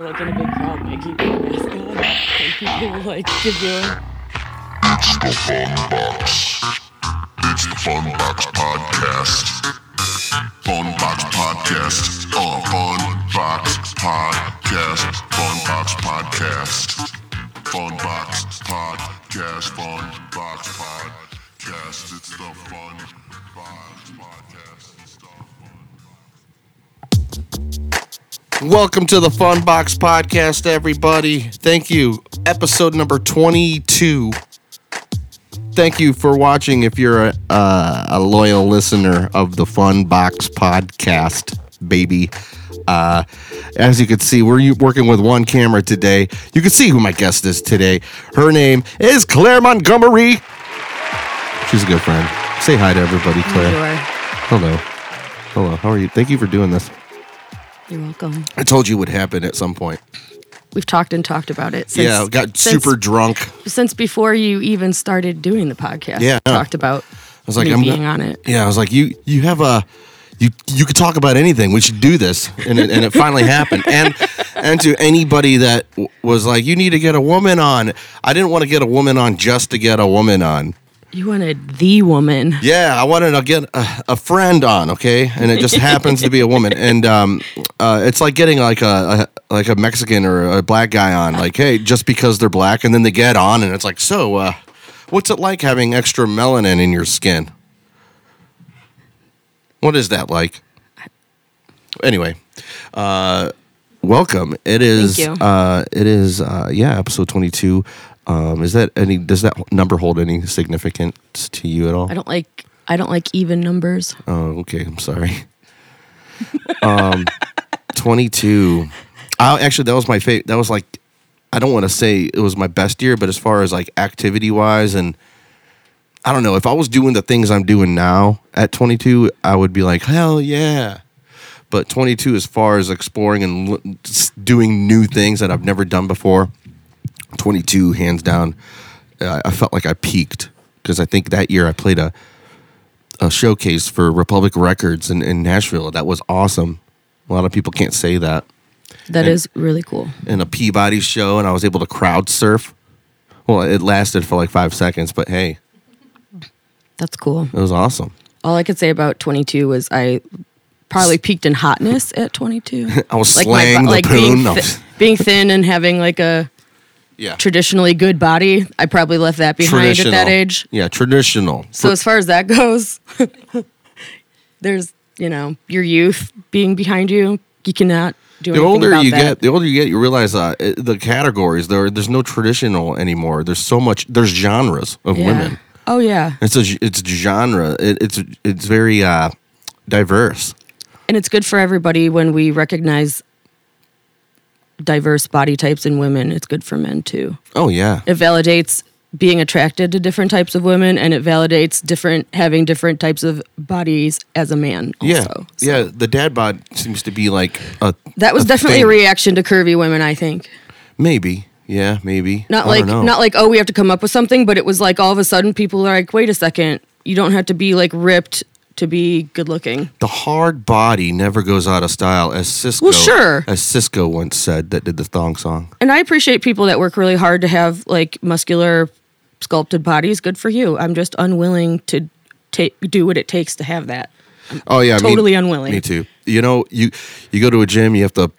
like in a big crowd I keep your mask on. And people like give you It's the Fun Box. It's the Fun Box Podcast. Fun Box Podcast. Oh, Fun Box Podcast. Fun Box Podcast. Fun Box Podcast. Fun Box Podcast. It's the Fun Box Podcast. Welcome to the Fun Box Podcast, everybody. Thank you. Episode number 22. Thank you for watching if you're a, uh, a loyal listener of the Fun Box Podcast, baby. Uh, as you can see, we're working with one camera today. You can see who my guest is today. Her name is Claire Montgomery. She's a good friend. Say hi to everybody, Claire. Hello. Hello. How are you? Thank you for doing this. You're welcome. I told you it would happen at some point. We've talked and talked about it since yeah, got since, super drunk. since before you even started doing the podcast. Yeah. Talked about I was like, I'm being on it. Yeah, I was like, you you have a you you could talk about anything. We should do this, and it, and it finally happened. And and to anybody that w- was like, you need to get a woman on. I didn't want to get a woman on just to get a woman on. You wanted the woman. Yeah, I wanted to get a, a friend on, okay, and it just happens to be a woman, and um, uh, it's like getting like a, a like a Mexican or a black guy on, like, hey, just because they're black, and then they get on, and it's like, so, uh, what's it like having extra melanin in your skin? What is that like? Anyway, uh, welcome. It is, uh, it is, uh, yeah, episode twenty two. Um, is that any? Does that number hold any significance to you at all? I don't like I don't like even numbers. Oh, okay. I'm sorry. um, 22. I actually that was my favorite. That was like, I don't want to say it was my best year, but as far as like activity wise, and I don't know if I was doing the things I'm doing now at 22, I would be like, hell yeah. But 22, as far as exploring and l- doing new things that I've never done before, 22 hands down. I I felt like I peaked because I think that year I played a a showcase for Republic Records in, in Nashville. That was awesome. A lot of people can't say that. That And- is really cool. In a Peabody show, and I was able to crowd surf. Well, it lasted for like five seconds, but hey, That's cool. it was awesome. All I could say about 22 was I probably peaked in hotness at 22. I was my slaying bo- the being, thi- being thin and having like a yeah, traditionally good body. I probably left that behind at that age. Yeah, traditional. So as far as that goes, there's you know your youth being behind you. You cannot do the older you that. get, the older you get, you realize uh, the categories there. There's no traditional anymore. There's so much. There's genres of Yeah. women. Oh yeah, It's a it's genre. It, it's it's very uh, diverse. and it's good for everybody when we recognize diverse body types in women. It's good for men too. Oh yeah, It validates being attracted to different types of women, and it validates different having different types of bodies as a man. Also. Yeah, So yeah. The dad bod seems to be like a That was a definitely thing. a reaction to curvy women. I think. Maybe, yeah, maybe. Not I like not like oh we have to come up with something, but it was like all of a sudden people are like wait a second, you don't have to be like ripped to be good looking. the hard body never goes out of style, as Sisqo. Well, sure. As Sisqo once said, that did the thong song. And I appreciate people that work really hard to have like muscular, sculpted bodies. Good for you. I'm just unwilling to take do what it takes to have that. Oh yeah, me- Totally unwilling. Me too. You know, you you go to a gym, you have to,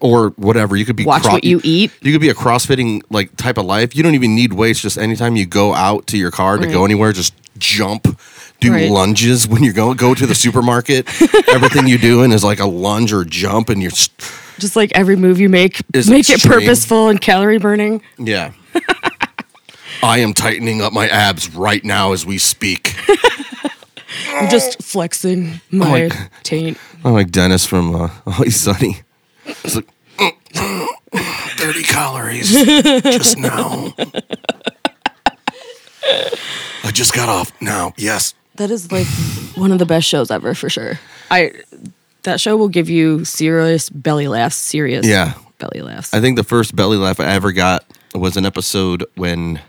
or whatever. You could be Watch what you eat. You could be a CrossFitting like type of life. You don't even need weights. Just anytime you go out to your car to go anywhere, just jump. Do Right. lunges when you go go to the supermarket. Everything you're doing is like a lunge or jump, and you're s- Just like every move you make, Is make it purposeful and calorie burning. Yeah. I am tightening up my abs right now as we speak. I'm just flexing my like- taint. I'm like Dennis from uh, Always Sunny. It's like "Mm, 30 calories just now. I just got off now. Yes. That is like one of the best shows ever for sure. I that show will give you serious belly laughs, serious Yeah. belly laughs. I think the first belly laugh I ever got was an episode when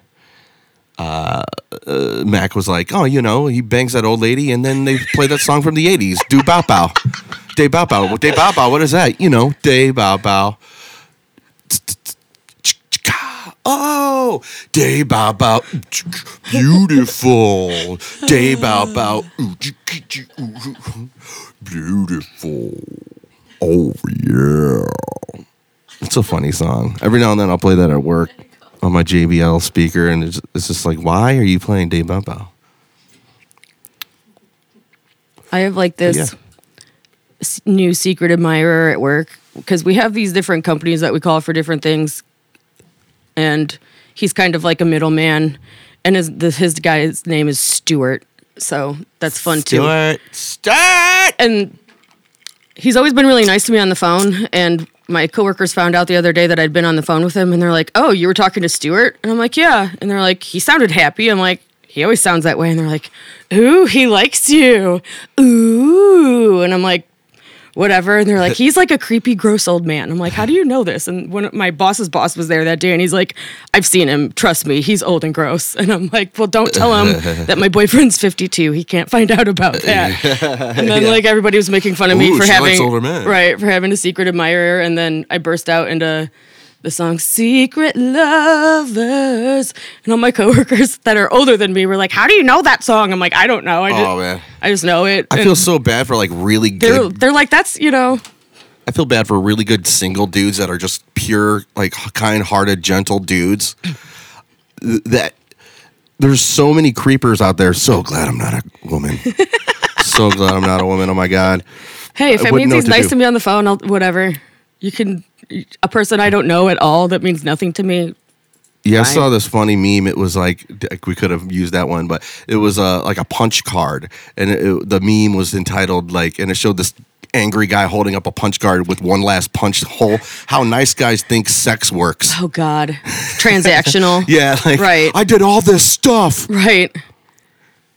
uh, uh, Mac was like, "Oh, you know, he bangs that old lady, and then they play that song from the '80s, "Do Bow Bow." Day Bow Bow. Day Bow Bow. What is that? You know, Day Bow Bow. Oh, day bow bow, beautiful. Day bow bow, beautiful. Oh yeah, it's a funny song. Every now and then I'll play that at work on my JBL speaker, and it's, it's just like, why are you playing Bow Bow? I have like this Yeah. s- new secret admirer at work because we have these different companies that we call for different things, and he's kind of like a middleman, and his the, his guy's name is Stuart, so that's fun too. Start, start. And he's always been really nice to me on the phone, and my coworkers found out the other day that I'd been on the phone with him, and they're like, "Oh, you were talking to Stuart?" And I'm like, "Yeah," and they're like, "He sounded happy." I'm like. He always sounds that way, and they're like, "Ooh, he likes you." Ooh, and I'm like, whatever. And they're like, he's like a creepy, gross old man. I'm like, how do you know this? And when my boss's boss was there that day, and he's like, I've seen him. Trust me, he's old and gross. And I'm like, well, don't tell him that my boyfriend's 52. He can't find out about that. And then like everybody was making fun of me Ooh, for having right for having a secret admirer. And then I burst out into. The song "Secret Lovers" and all my coworkers that are older than me were like, "How do you know that song?" I'm like, "I don't know. I just, Oh man, I just know it." I And feel so bad for like really they're good. they're like, "That's you know, I feel bad for really good single dudes that are just pure, like kind-hearted, gentle dudes. That there's so many creepers out there. So glad I'm not a woman. so glad I'm not a woman. Oh my god. Hey, if it means to nice do. to me on the phone, I'll, whatever. You can, a person I don't know at all that means nothing to me. Yeah, I saw this funny meme. It was like we could have used that one, but it was uh, like a punch card, and it, it- the meme was entitled like, and it showed this angry guy holding up a punch card with one last punch hole. How nice guys think sex works. Oh God, transactional. Yeah, like Right. I did all this stuff. Right,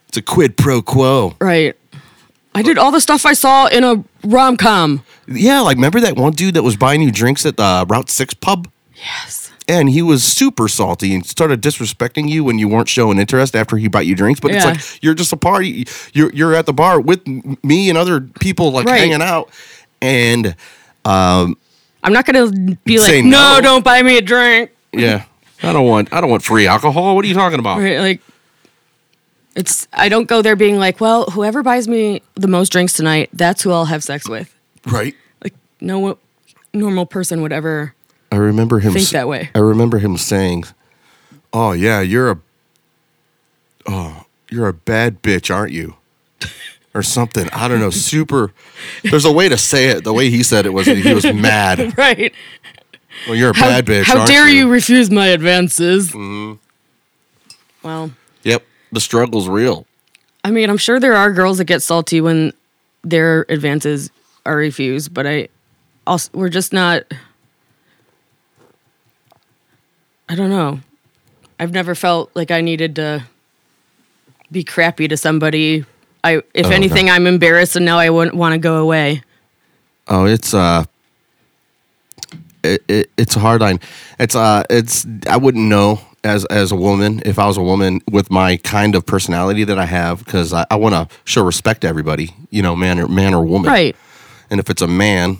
It's a quid pro quo. right. I did all the stuff I saw in a rom com. Yeah, like remember that one dude that was buying you drinks at the Route Six pub? Yes. And he was super salty and started disrespecting you when you weren't showing interest after he bought you drinks. But it's like you're just a party. You're you're at the bar with m- me and other people like Right. hanging out, and um, I'm not gonna be like, Say no, no. don't buy me a drink. yeah, I don't want I don't want free alcohol. What are you talking about? Right, like, it's. I don't go there being like, well, whoever buys me the most drinks tonight, that's who I'll have sex with. Right. Like, no normal person would ever. I remember him Think s- that way. I remember him saying, "Oh yeah, you're a oh you're a bad bitch, aren't you?" Or something. I don't know. Super. There's a way to say it. The way he said it was he was mad. Right. Well, you're a How, bad bitch. how dare you? refuse my advances? Mm-hmm. Well. The struggle's real. I mean, I'm sure there are girls that get salty when their advances are refused, but I also we're just not. I don't know. I've never felt like I needed to be crappy to somebody. I, if Oh, okay. anything, I'm embarrassed, and now I wouldn't want to go away. Oh, it's uh it, it it's a hard line. It's uh it's I wouldn't know as as a woman if I was a woman with my kind of personality that I have because I, I want to show respect to everybody, you know, man or man or woman. Right. And if it's a man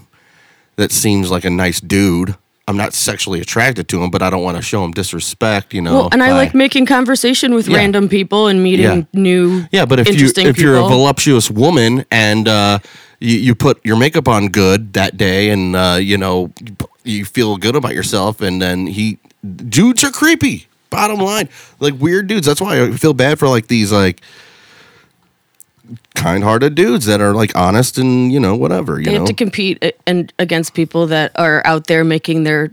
that seems like a nice dude, I'm not sexually attracted to him, but I don't want to show him disrespect, you know. Well, and I like making conversation with Yeah. random people and meeting Yeah. new, Yeah, but if you if you're a voluptuous woman and uh, you, you put your makeup on good that day and uh, you know you feel good about yourself and then he dudes are creepy. Bottom line, like weird dudes. That's why I feel bad for like these like kind-hearted dudes that are like honest and you know whatever. You they know, have to compete a- and against people that are out there making their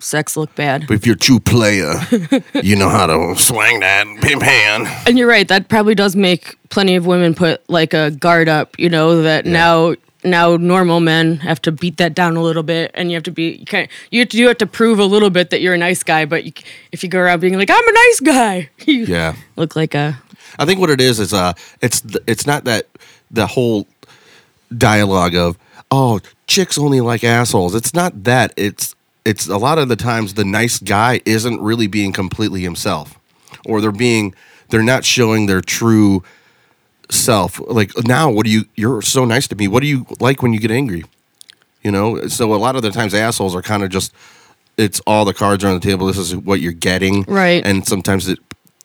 sex look bad. but if you're a true player, you know how to swing that pimp hand. And you're right. That probably does make plenty of women put like a guard up. You know that now now normal men have to beat that down a little bit, and you have to be you kind you have to, you have to prove a little bit that you're a nice guy. But you, if you go around being like I'm a nice guy, you Yeah. look like a I think what it is is uh it's it's not that the whole dialogue of oh chicks only like assholes. It's not that. It's it's a lot of the times the nice guy isn't really being completely himself, or they're being they're not showing their true self. Like now, what do you? You're so nice to me. What do you like when you get angry? You know. So a lot of the times assholes are kind of just it's all the cards are on the table. This is what you're getting, Right. And sometimes it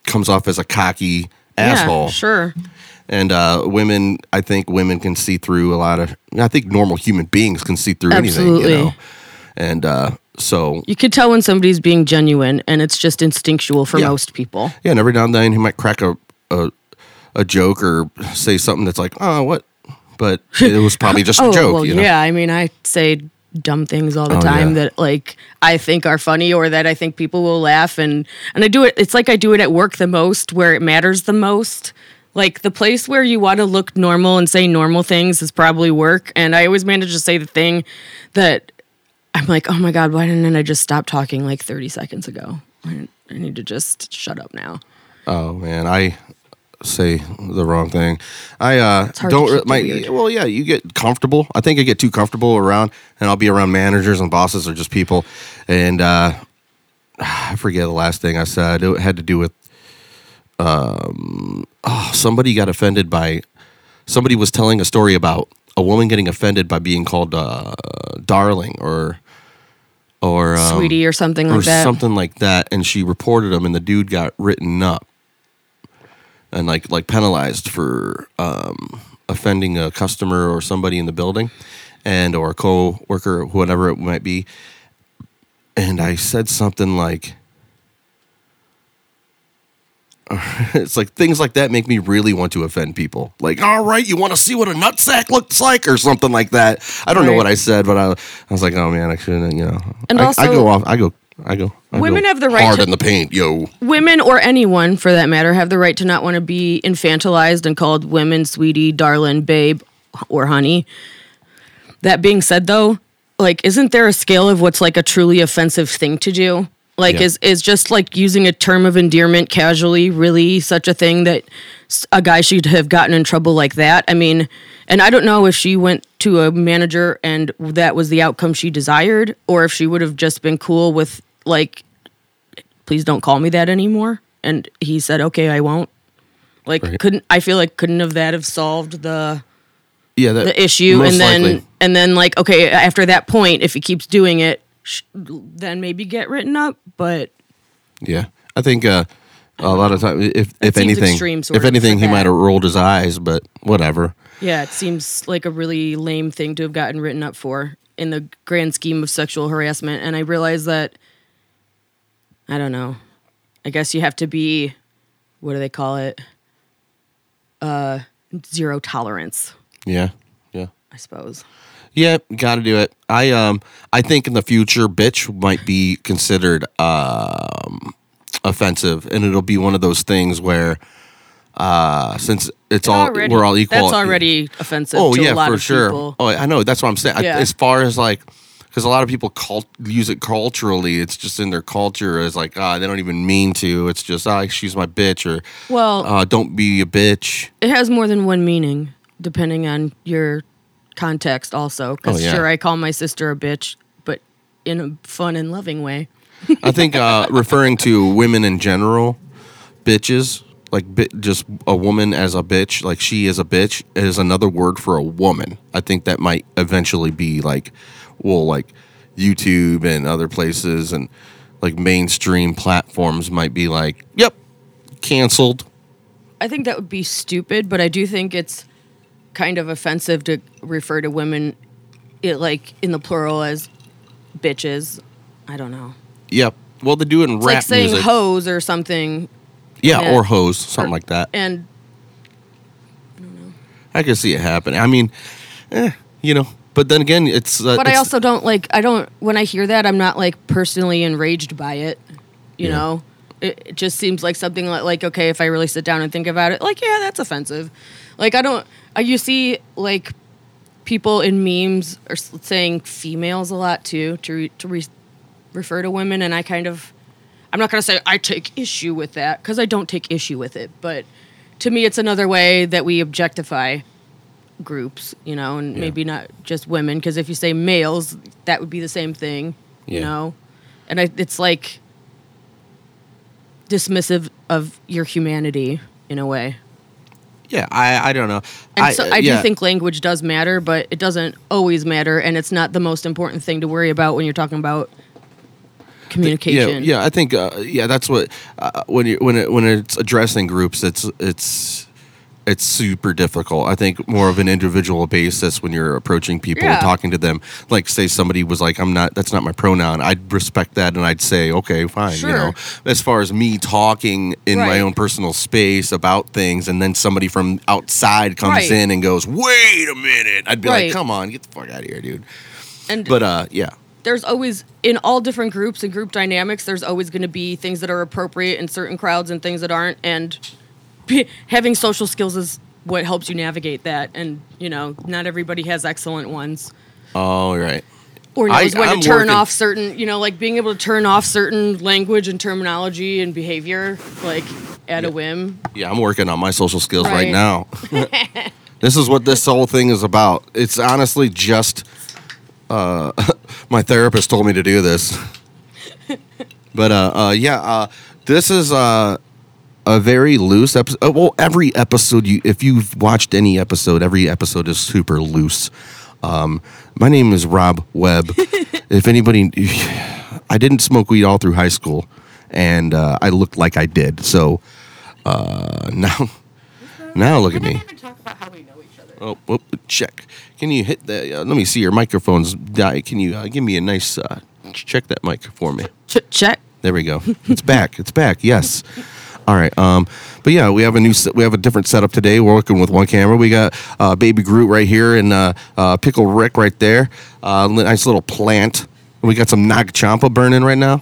comes off as a cocky asshole. Yeah, sure. And uh, women, I think women can see through a lot of. I think normal human beings can see through anything, Absolutely. you know. And uh, so, You could tell when somebody's being genuine, and it's just instinctual for Yeah. most people. yeah, and every now and then he might crack a a, a joke or say something that's like, oh, what? But it was probably just a Oh joke, well, you know. yeah. I mean, I say dumb things all the Oh, time yeah. that like I think are funny or that I think people will laugh, and and I do it. It's like I do it at work the most, where it matters the most. Like the place where you want to look normal and say normal things is probably work, and I always manage to say the thing that I'm like, oh my god, why didn't I just stop talking like 30 seconds ago? I, I need to just shut up now. Oh man, I say the wrong thing. I uh don't keep re- it my weird. well yeah, you get comfortable. I think I get too comfortable around and I'll be around managers and bosses or just people and uh I forget the last thing I said. It had to do with um oh, somebody got offended by somebody was telling a story about a woman getting offended by being called uh darling or or um, Sweetie or something or like that. something like that, and she reported him, and the dude got written up and like like penalized for um, offending a customer or somebody in the building, and or a co-worker, whatever it might be. And I said something like. It's like things like that make me really want to offend people. Like, all right, you want to see what a nutsack looks like, or something like that. I don't know what I said, but I, I was like, oh man, I shouldn't, you know. And I, I go off. I go. I go. I Women go have the right hard to- in the paint, yo. women or anyone for that matter have the right to not want to be infantilized and called women, sweetie, darling, babe, or honey. That being said, though, like, isn't there a scale of what's like a truly offensive thing to do? Like, Yeah. is is just like using a term of endearment casually really such a thing that a guy should have gotten in trouble like that? I mean, and I don't know if she went to a manager and that was the outcome she desired, or if she would have just been cool with like please don't call me that anymore. And he said, okay, I won't. Like, Right. couldn't I feel like couldn't have that have solved the Yeah, that, the issue? And then likely. and then like, okay, after that point, if he keeps doing it, sh- then maybe get written up. But yeah, I think uh, a lot of times, if if anything, extreme if anything, he might have rolled his eyes, but whatever. yeah, it seems like a really lame thing to have gotten written up for in the grand scheme of sexual harassment. And I realize that I don't know. I guess you have to be what do they call it? Uh zero tolerance, Yeah, yeah, I suppose. yeah. Got to do it. I um, I think in the future, bitch might be considered um offensive, and it'll be one of those things where. Uh, since it's all Already- we're all equal. That's already offensive Oh to yeah, a lot for of sure. people. Oh, I know. That's what I'm saying. I- as far as like, because a lot of people cult- use it culturally. It's just in their culture as like, ah, they don't even mean to. It's just, ah, she's my bitch, or Well, uh, don't be a bitch. it has more than one meaning depending on your context also because Oh, yeah. sure i call my sister a bitch but in a fun and loving way I think uh, referring to women in general, bitches, like bi- just a woman as a bitch, like she is a bitch, is another word for a woman. I think that might eventually be like, well, like YouTube and other places and like mainstream platforms might be like, yep, canceled. i think that would be stupid but i do think it's kind of offensive to refer to women it like in the plural as bitches i don't know Yep. Well, they do it in it's rap like saying music. hoes or something yeah, yeah. or hose, something like that. and I don't know. I can see it happening. I mean, eh, you know, but then again, it's. Uh, but I also don't like. I don't. When I hear that, I'm not like personally enraged by it. You Yeah. know, it, it just seems like something like like okay, if I really sit down and think about it, like yeah, that's offensive. Like I don't. Uh, you see, like people in memes are saying females a lot too to re, to re, refer to women, and I kind of. I'm not gonna say I take issue with that because I don't take issue with it, but to me, it's another way that we objectify groups, you know, and Yeah. maybe not just women. Because if you say males, that would be the same thing, you know. And I, it's like dismissive of your humanity in a way. Yeah, I I don't know. And so I yeah. do think language does matter, but it doesn't always matter, and it's not the most important thing to worry about when you're talking about communication. Yeah, yeah. I think uh, yeah, that's what uh, when you when it when it's addressing groups, it's it's it's super difficult. I think more of an individual basis when you're approaching people and talking to them. Like, say somebody was like, "I'm not. That's not my pronoun." I'd respect that, and I'd say, "Okay, fine." Sure. You know, as far as me talking in my own personal space about things, and then somebody from outside comes Right. in and goes, "Wait a minute," I'd be Right. like, "Come on, get the fuck out of here, dude." And But uh, yeah. there's always in all different groups and group dynamics there's always going to be things that are appropriate in certain crowds and things that aren't and having social skills is what helps you navigate that and you know not everybody has excellent ones All right. or I- knows when I'm to turn working- off certain you know like being able to turn off certain language and terminology and behavior like at a whim Yeah, I'm working on my social skills right, Right. now. this is what this whole thing is about. It's honestly just uh, my therapist told me to do this. but uh, uh, yeah, uh, this is uh, a very loose episode. Well, every episode, you if you've watched any episode, every episode is super loose. Um, my name is Rob Webb. if anybody, I didn't smoke weed all through high school, and uh, I looked like I did. So uh, now, now look at me. Oh, whoop, check. Can you hit the? Uh, let me see your microphone's die. Can you uh, give me a nice uh, check that mic for me? Check There we go. It's back. It's back. Yes. All right. Um, but yeah, we have a new. se- We have a different setup today. We're working with one camera. We got uh, Baby Groot right here and uh, uh, Pickle Rick right there. Uh, li- nice little plant. We got some Nag Champa burning right now.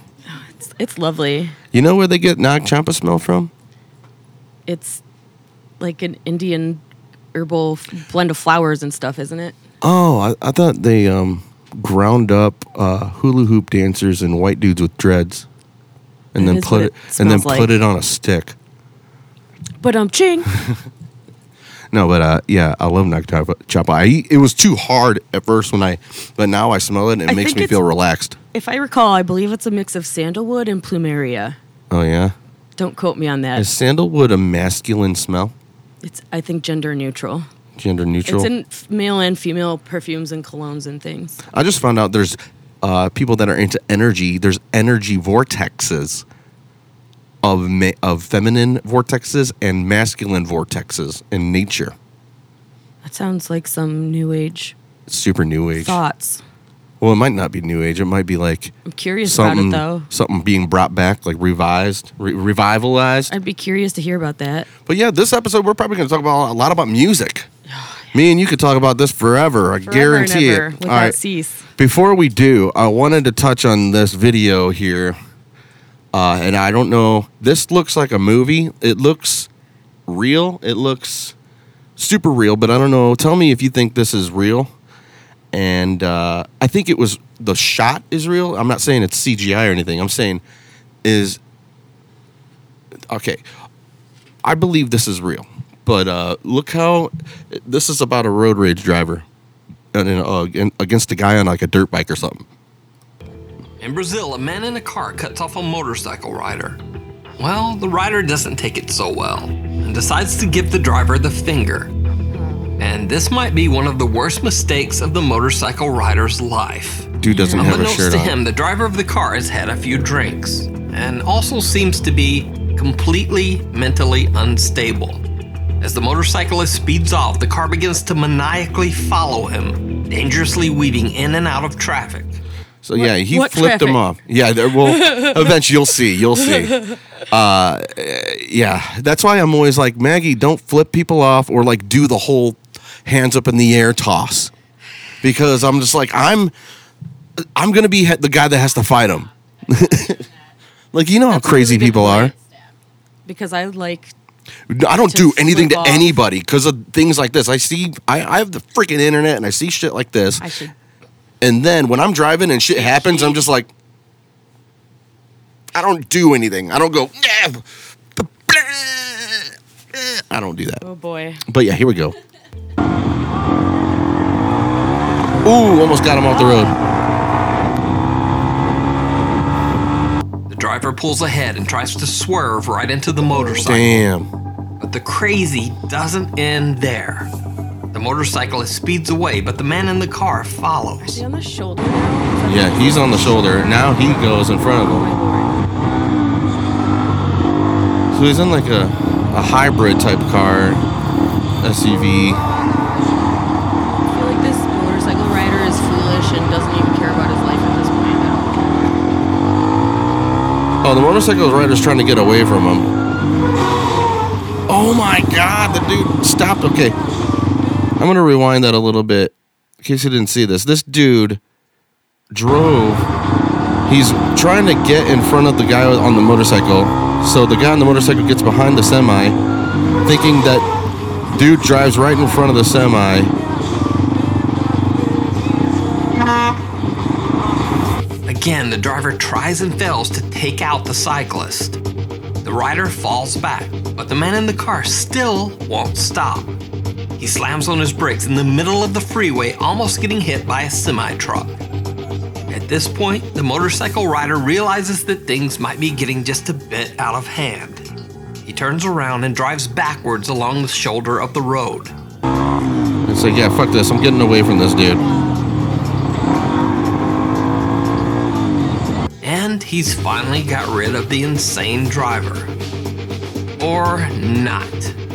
it's, it's lovely You know where they get Nag Champa smell from? it's like an indian herbal f- blend of flowers and stuff isn't it Oh, I, I thought they um, ground up uh, hula hoop dancers and white dudes with dreads, and That then put it, it and then smells put it on a stick. but um ching No, but uh, yeah, I love Nag. Champa. I eat, it was too hard at first when I, but now I smell it and it I makes me feel relaxed. If I recall, I believe it's a mix of sandalwood and plumeria. Oh yeah, Don't quote me on that. is sandalwood a masculine smell? It's I think gender neutral. Gender neutral. It's in male and female perfumes and colognes and things. I just found out there's uh, people that are into energy. There's energy vortexes of ma- of feminine vortexes and masculine vortexes in nature. That sounds like some new age super new age. thoughts. Well, it might not be new age. It might be like I'm curious something about it though. something being brought back, like revised, re- revivalized. I'd be curious to hear about that. But yeah, this episode we're probably going to talk about a lot about music. Me and you could talk about this forever. I Forever guarantee and ever, it. without All right. cease. Before we do, I wanted to touch on this video here. Uh, and I don't know. This looks like a movie. It looks real. It looks super real, but I don't know. Tell me if you think this is real. And uh, I think it was the shot is real. I'm not saying it's CGI or anything. I'm saying is okay. I believe this is real, but uh, look how this is about a road rage driver and, uh, and against a guy on like a dirt bike or something. In Brazil, a man in a car cuts off a motorcycle rider. Well, the rider doesn't take it so well and decides to give the driver the finger. And this might be one of the worst mistakes of the motorcycle rider's life. Dude doesn't have a Unbeknownst shirt to on. him, the driver of the car has had a few drinks and also seems to be completely mentally unstable. As the motorcyclist speeds off, the car begins to maniacally follow him, dangerously weaving in and out of traffic. So yeah, he flipped traffic? off. Yeah, there, well, eventually you'll see. You'll see. Uh, yeah, that's why I'm always like Maggie, don't flip people off or like do the whole hands up in the air toss, because I'm just like I'm, I'm gonna be the guy that has to fight them. like you know how That's a crazy people are. Because I like I don't do anything to off. anybody because of things like this. I see, I, I have the freaking internet and I see shit like this. I should And then when I'm driving and shit happens, I'm just like, I don't do anything. I don't go, I don't do that. oh boy. But yeah, here we go. Ooh, almost got him off the road. The driver pulls ahead and tries to swerve right into the motorcycle. Damn. But the crazy doesn't end there. The The motorcyclist speeds away, but the man in the car Is follows. he on the shoulder? Yeah, he's on the shoulder. Now he goes in front of Oh him. So he's in like a, a hybrid type car, SUV. I feel like this motorcycle rider is foolish and doesn't even care about his life at this point. I don't Oh, the motorcycle rider's trying to get away from him. Oh my god, the dude stopped. Okay. I'm going to rewind that a little bit in case you didn't see this. This dude drove. He's trying to get in front of the guy on the motorcycle. So the guy on the motorcycle gets behind the semi, thinking that dude drives right in front of the semi. Again, the driver tries and fails to take out the cyclist. The rider falls back, but the man in the car still won't stop. He slams on his brakes in the middle of the freeway, almost getting hit by a semi truck. At this point, the motorcycle rider realizes that things might be getting just a bit out of hand. He turns around and drives backwards along the shoulder of the road. It's like, yeah, fuck this. I'm getting away from this dude. And he's finally got rid of the insane driver. Or not.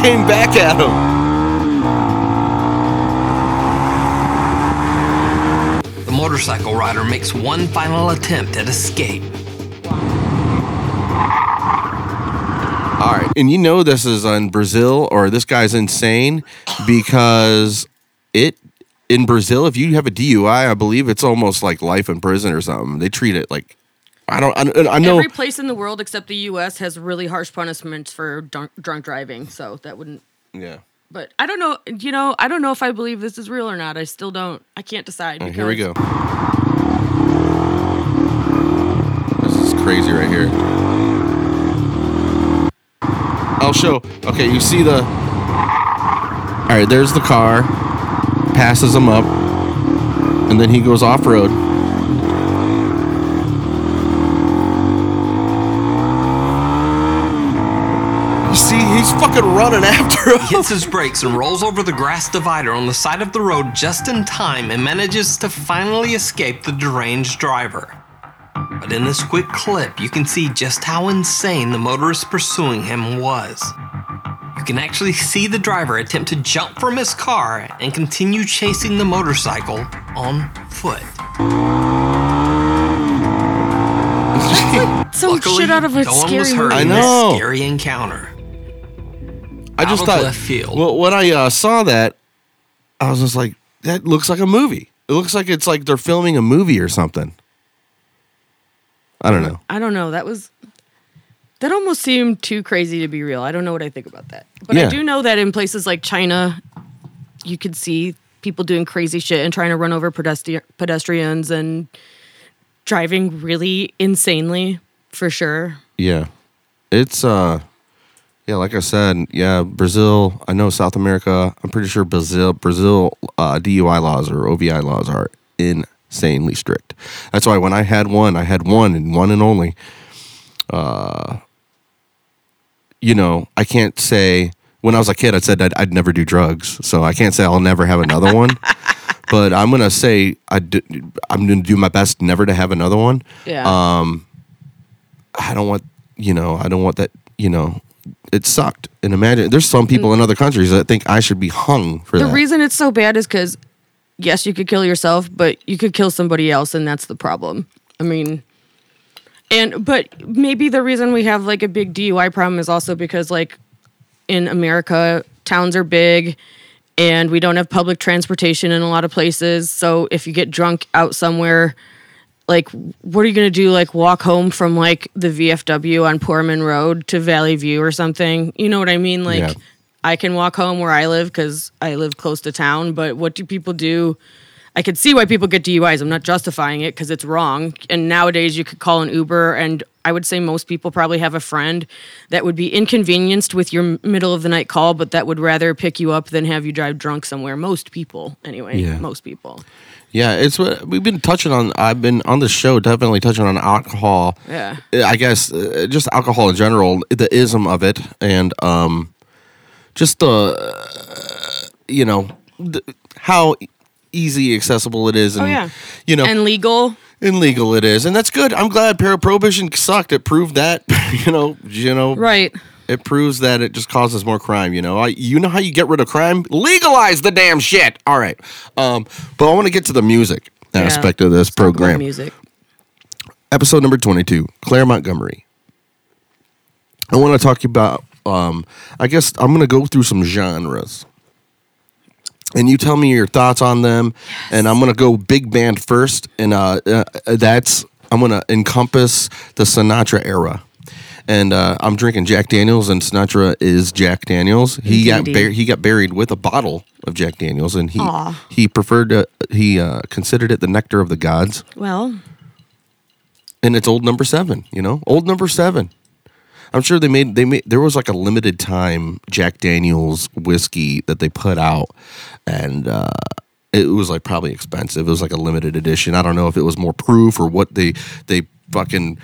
Came back at him. The motorcycle rider makes one final attempt at escape. All right, and you know this is in Brazil or this guy's insane because it in Brazil if you have a DUI, I believe it's almost like life in prison or something. They treat it like I don't I, I know Every place in the world except the U.S. has really harsh punishments for drunk, drunk driving, so that wouldn't. yeah. But I don't know. You know, I don't know if I believe this is real or not. I still don't. I can't decide. Right, here we go. This is crazy right here. I'll show. Okay, you see the. All right, there's the car. Passes him up, and then he goes off road. You see, he's fucking running after him. Hits his brakes and rolls over the grass divider on the side of the road just in time and manages to finally escape the deranged driver. But in this quick clip, you can see just how insane the motorist pursuing him was. You can actually see the driver attempt to jump from his car and continue chasing the motorcycle on foot. That's like Some Luckily, shit out of a no one scary was hurt movie. I in know. this scary encounter. I just thought left field. Well, when I uh, saw that, I was just like, that looks like a movie. It looks like it's like they're filming a movie or something. I don't know. I don't know. That was that almost seemed too crazy to be real. I don't know what I think about that. But Yeah. I do know that in places like China, you could see people doing crazy shit and trying to run over pedestri- pedestrians and driving really insanely for sure. Yeah, it's uh, yeah, like I said, yeah, Brazil. I know South America. I'm pretty sure Brazil, Brazil uh, DUI laws or OVI laws are insanely strict. That's why when I had one, I had one and one and only. Uh, you know, I can't say when I was a kid, I said I'd, I'd never do drugs, so I can't say I'll never have another one. but I'm gonna say I d- I'm gonna do my best never to have another one. Yeah. Um, I don't want you know I don't want that you know it sucked. And imagine there's some people mm. in other countries that think I should be hung for the that. reason it's so bad is because yes, you could kill yourself, but you could kill somebody else, and that's the problem. I mean, and but maybe the reason we have like a big DUI problem is also because like in America, towns are big and we don't have public transportation in a lot of places. So if you get drunk out somewhere, like what are you gonna do? Like walk home from like the VFW on Poorman Road to Valley View or something? You know what I mean? Like Yeah. I can walk home where I live because I live close to town. But what do people do? I could see why people get DUIs. I'm not justifying it because it's wrong. And nowadays, you could call an Uber and I would say most people probably have a friend that would be inconvenienced with your middle of the night call, but that would rather pick you up than have you drive drunk somewhere. Most people, anyway. Yeah. Most people. Yeah, it's what we've been touching on. I've been on the show definitely touching on alcohol. Yeah. I guess uh, just alcohol in general, the ism of it, and um, just the uh, you know the, how easy accessible it is, and Oh, yeah. you know, And legal. and legal it is, and that's good. I'm glad para prohibition sucked. It proved that you know, you know, Right. It proves that it just causes more crime. You know, I, you know how you get rid of crime? Legalize the damn shit. All right, um, but I want to get to the music Yeah. aspect of this about program. Music. Episode number twenty-two, Claire Montgomery. I want to talk about. Um, I guess I'm going to go through some genres, and you tell me your thoughts on them. And I'm going to go big band first, and uh, uh, that's I'm going to encompass the Sinatra era. And uh, I'm drinking Jack Daniels, and Sinatra is Jack Daniels. He got he got buried with a bottle of Jack Daniels, and he Aw. he preferred to, he uh, considered it the nectar of the gods Well, and it's old number seven. You know, old number seven. I'm sure they made they made there was like a limited time Jack Daniels whiskey that they put out, and uh, it was like probably expensive. It was like a limited edition. I don't know if it was more proof or what they they fucking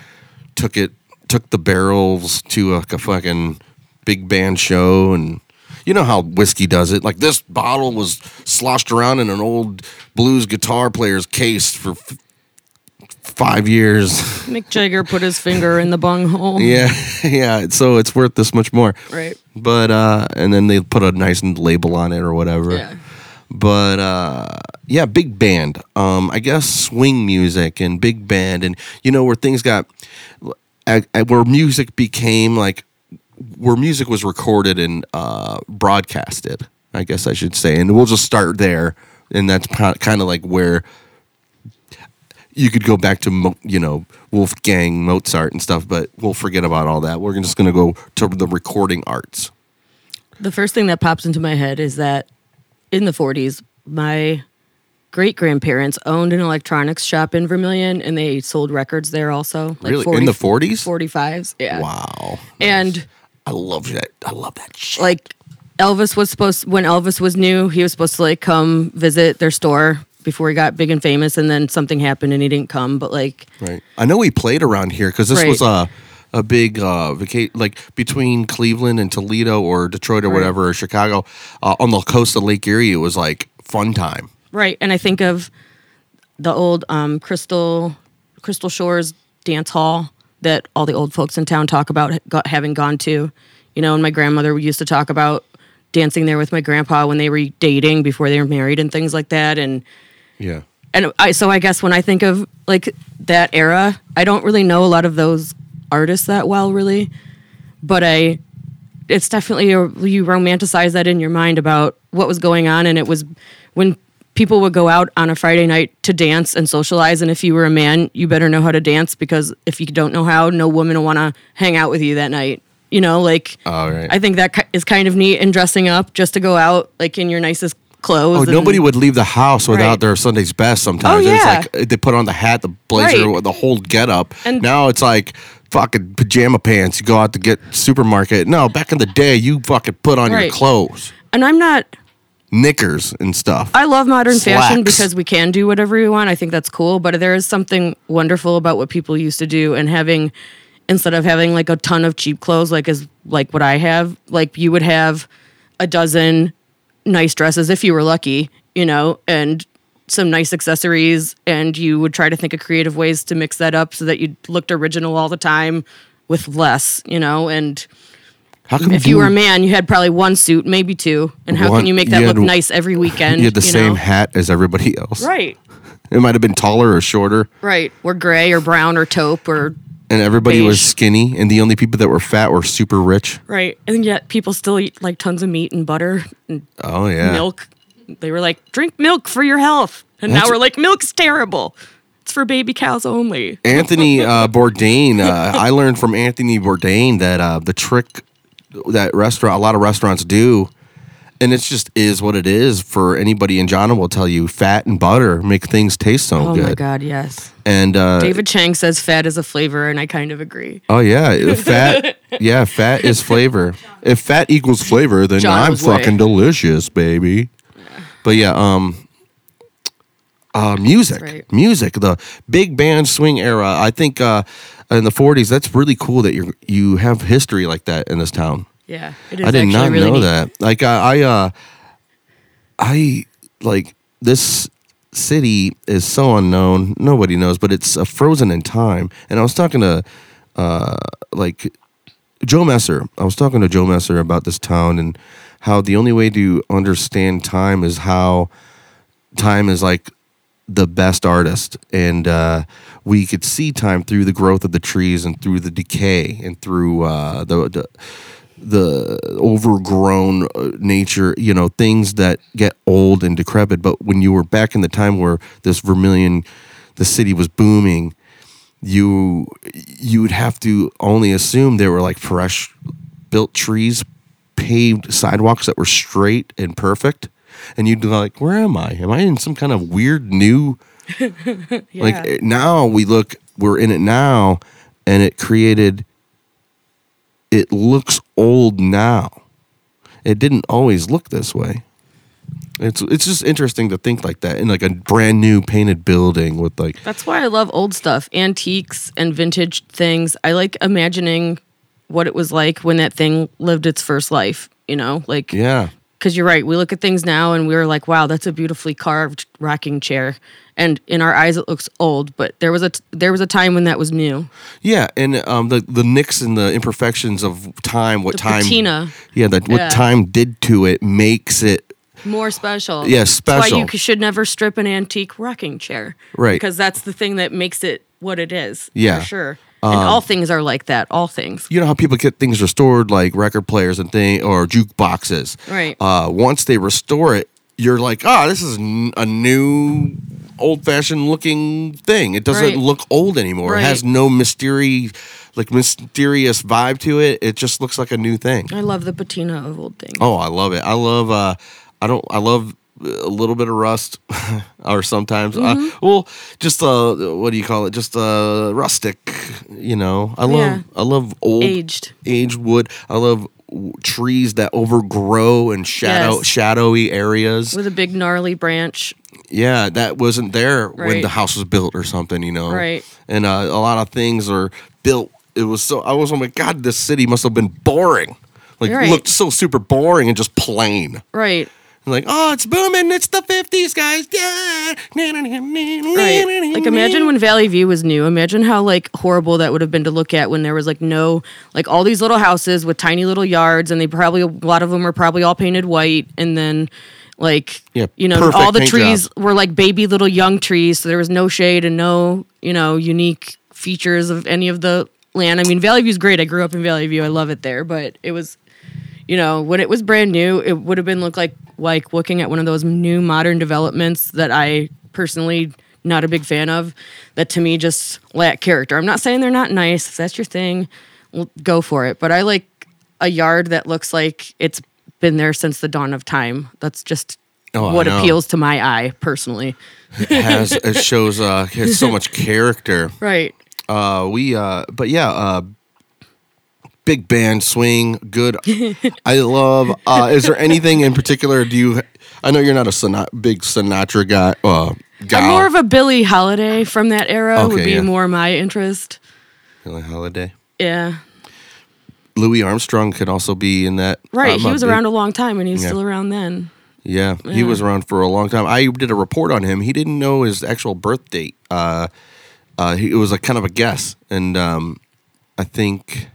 took it took the barrels to a, a fucking big band show and. You know how whiskey does it. Like this bottle was sloshed around in an old blues guitar player's case for f- five years. Mick Jagger put his finger in the bung hole. Yeah, yeah. So it's worth this much more. Right. But uh and then they put a nice label on it or whatever. Yeah. But uh yeah, big band. Um I guess swing music and big band and you know where things got at, at where music became like where music was recorded and uh broadcasted. I guess I should say. And we'll just start there and that's kind of like where you could go back to you know Wolfgang Mozart and stuff, but we'll forget about all that. We're just going to go to the recording arts. The first thing that pops into my head is that in the 40s, my great grandparents owned an electronics shop in Vermilion and they sold records there also. Like Really? In the 40s? 45s. Yeah. Wow, And I love that. I love that shit. like Elvis was supposed when Elvis was new, he was supposed to like come visit their store before he got big and famous and then something happened and he didn't come, but like Right. I know he played around here because this Right. was a a big uh vaca- like between Cleveland and Toledo or Detroit or Right. whatever or Chicago uh, on the coast of Lake Erie. It was like fun time. Right, and I think of the old um, Crystal Crystal Shores dance hall that all the old folks in town talk about got, having gone to. You know, and my grandmother used to talk about dancing there with my grandpa when they were dating before they were married and things like that. And Yeah. and I so I guess when I think of like that era, I don't really know a lot of those artists that well, really. But I, it's definitely a, you romanticize that in your mind about what was going on, and it was when people would go out on a Friday night to dance and socialize, and if you were a man, you better know how to dance because if you don't know how, no woman will want to hang out with you that night. You know, like oh, right. I think that is kind of neat and dressing up just to go out like in your nicest clothes. Oh, and- nobody would leave the house without Right. their Sunday's best. Sometimes Oh, it's like they put on the hat, the blazer, Right. the whole get up. And- now it's like fucking pajama pants. You go out to get supermarket. No, back in the day, you fucking put on your clothes, And I'm not knickers and stuff. I love modern fashion because we can do whatever we want. I think that's cool, but there is something wonderful about what people used to do and having instead of having like a ton of cheap clothes like is like what I have, like you would have a dozen nice dresses if you were lucky, you know, and some nice accessories and you would try to think of creative ways to mix that up so that you looked original all the time with less, you know, and How come if you were a man, you had probably one suit, maybe two. And how One- can you make that you look had- nice every weekend? you had the same know? hat as everybody else? Right. It might have been taller or shorter, Right. Or gray or brown or taupe or and everybody was Beige. skinny, and the only people that were fat were super rich. right. And yet people still eat like tons of meat and butter and Oh yeah, milk. They were like, drink milk for your health. And That's- now we're like, milk's terrible. It's for baby cows only. Anthony uh, Bourdain. Uh, I learned from Anthony Bourdain that uh, the trick that restaurant, a lot of restaurants do, and it's just is what it is for anybody. And John will tell you, fat and butter make things taste so Oh good. Oh my god, yes. And uh, David Chang says fat is a flavor, and I kind of agree. oh yeah, fat. yeah, fat is flavor. If fat equals flavor, then John I'm was way- fucking delicious, baby. But yeah, um, uh, music, right. music, the big band swing era. I think uh, in the '40s, that's really cool that you you have history like that in this town. Yeah, it is. I did not really know neat. that. Like I, I, uh, I like this city is so unknown. Nobody knows, but it's uh, frozen in time. And I was talking to, uh, like Joe Messer. I was talking to Joe Messer about this town and how the only way to understand time is how time is like the best artist and uh, we could see time through the growth of the trees and through the decay and through uh, the, the the overgrown uh, nature you know things that get old and decrepit. But when you were back in the time where this vermilion the city was booming you you would have to only assume there were like fresh built trees paved sidewalks that were straight and perfect and you'd be like where am i am i in some kind of weird new Yeah. like eh, now we look we're in it now and it created it looks old now it didn't always look this way it's it's just interesting to think like that in like a brand new painted building with like That's why I love old stuff, antiques and vintage things. I like imagining what it was like when that thing lived its first life, you know? Like yeah cuz you're right, we look at things now and we're like, wow, that's a beautifully carved rocking chair. And in our eyes it looks old, but there was a t- there was a time when that was new. yeah and um the the nicks and the imperfections of time what The time patina. yeah that what Yeah. time did to it makes it More special. Yeah, special. That's why you should never strip an antique rocking chair. Right. Because that's the thing that makes it what it is. Yeah. For sure. And all things are like that. All things. you know how people get things restored like record players and thing or jukeboxes Right. uh once they restore it you're like ah this is n- a new old fashioned looking thing it doesn't Right. look old anymore it has no mystery like mysterious vibe to it it just looks like a new thing I love the patina of old things. oh i love it i love uh i don't i love a little bit of rust or sometimes Mm-hmm. uh, well just uh what do you call it just uh rustic you know i love Yeah. i love old Aged. aged wood. I love w- trees that overgrow and shadow Yes. shadowy areas. With a big gnarly branch. Yeah, that wasn't there when the house was built or something, you know. Right. And uh, a lot of things are built. It was so. I was oh my god, this city must have been boring. Like Right. looked so super boring and just plain. Right. Like oh, it's booming. It's the fifties, guys. Yeah. Right. Like imagine when Valley View was new. Imagine how like horrible that would have been to look at when there was like no like all these little houses with tiny little yards and they probably a lot of them were probably all painted white and then like Yeah, you know all the trees job. were like baby little young trees so there was no shade and no you know unique features of any of the land. I mean Valley View's great. I grew up in Valley View. I love it there, but it was you know, when it was brand new, it would have been look like like looking at one of those new modern developments that I personally not a big fan of. That to me just lack character. I'm not saying they're not nice. If that's your thing, well, go for it. But I like a yard that looks like it's been there since the dawn of time. That's just Oh, what appeals to my eye personally. It has it shows uh has so much character. Right. Uh, we uh, but yeah, uh, big band swing, good. I love. Uh, is there anything in particular? Do you? I know you're not a Sinatra, big Sinatra guy. Uh, guy. I'm more of a Billie Holiday from that era would be yeah. more my interest. Billie Holiday. Yeah. Louis Armstrong could also be in that. Right. I'm he was around a long time and he was Yeah. still around then. Yeah, he was around for a long time. I did a report on him. He didn't know his actual birth date. Uh, uh, he, it was a kind of a guess, and um, I think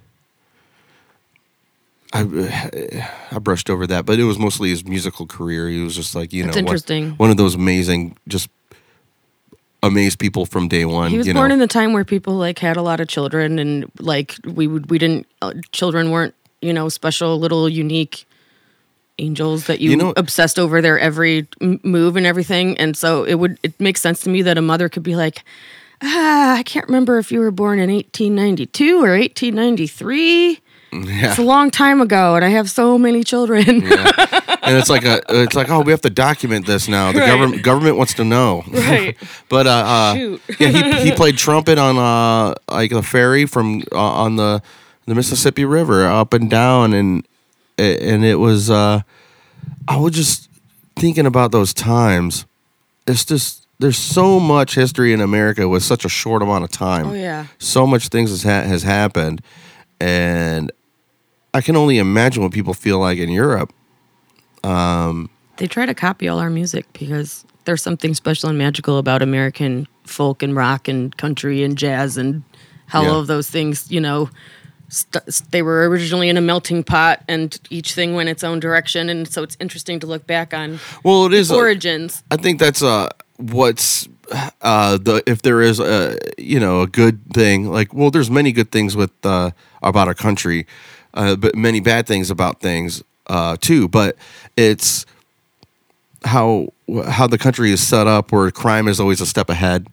I I brushed over that, but it was mostly his musical career. He was just like you That's know, one- interesting. One, of those amazing, just amazed people from day one. He was born know? in the time where people like had a lot of children and like we would we didn't uh, children weren't you know special little unique angels that you, You know- obsessed over their every move and everything and so it would it makes sense to me that a mother could be like ah I can't remember if you were born in 1892 or 1893 Yeah. It's a long time ago, and I have so many children. and it's like a it's like oh we have to document this now the Right. government government wants to know Right. but uh, uh Shoot. yeah he, he played trumpet on uh like the ferry from uh, on the the Mississippi River up and down and and it was uh I was just thinking about those times it's just there's so much history in America with such a short amount of time Oh, yeah. so much things has ha- has happened and I can only imagine what people feel like in Europe they try to copy all our music because there's something special and magical about American folk and rock and country and jazz and how Yeah. all of those things, you know, st- they were originally in a melting pot and each thing went its own direction. And so it's interesting to look back on Well, it is. origins. I think that's uh what's uh the if there is a you know a good thing like well there's many good things with uh about our country uh but many bad things about things uh too. But it's how how the country is set up where crime is always a step ahead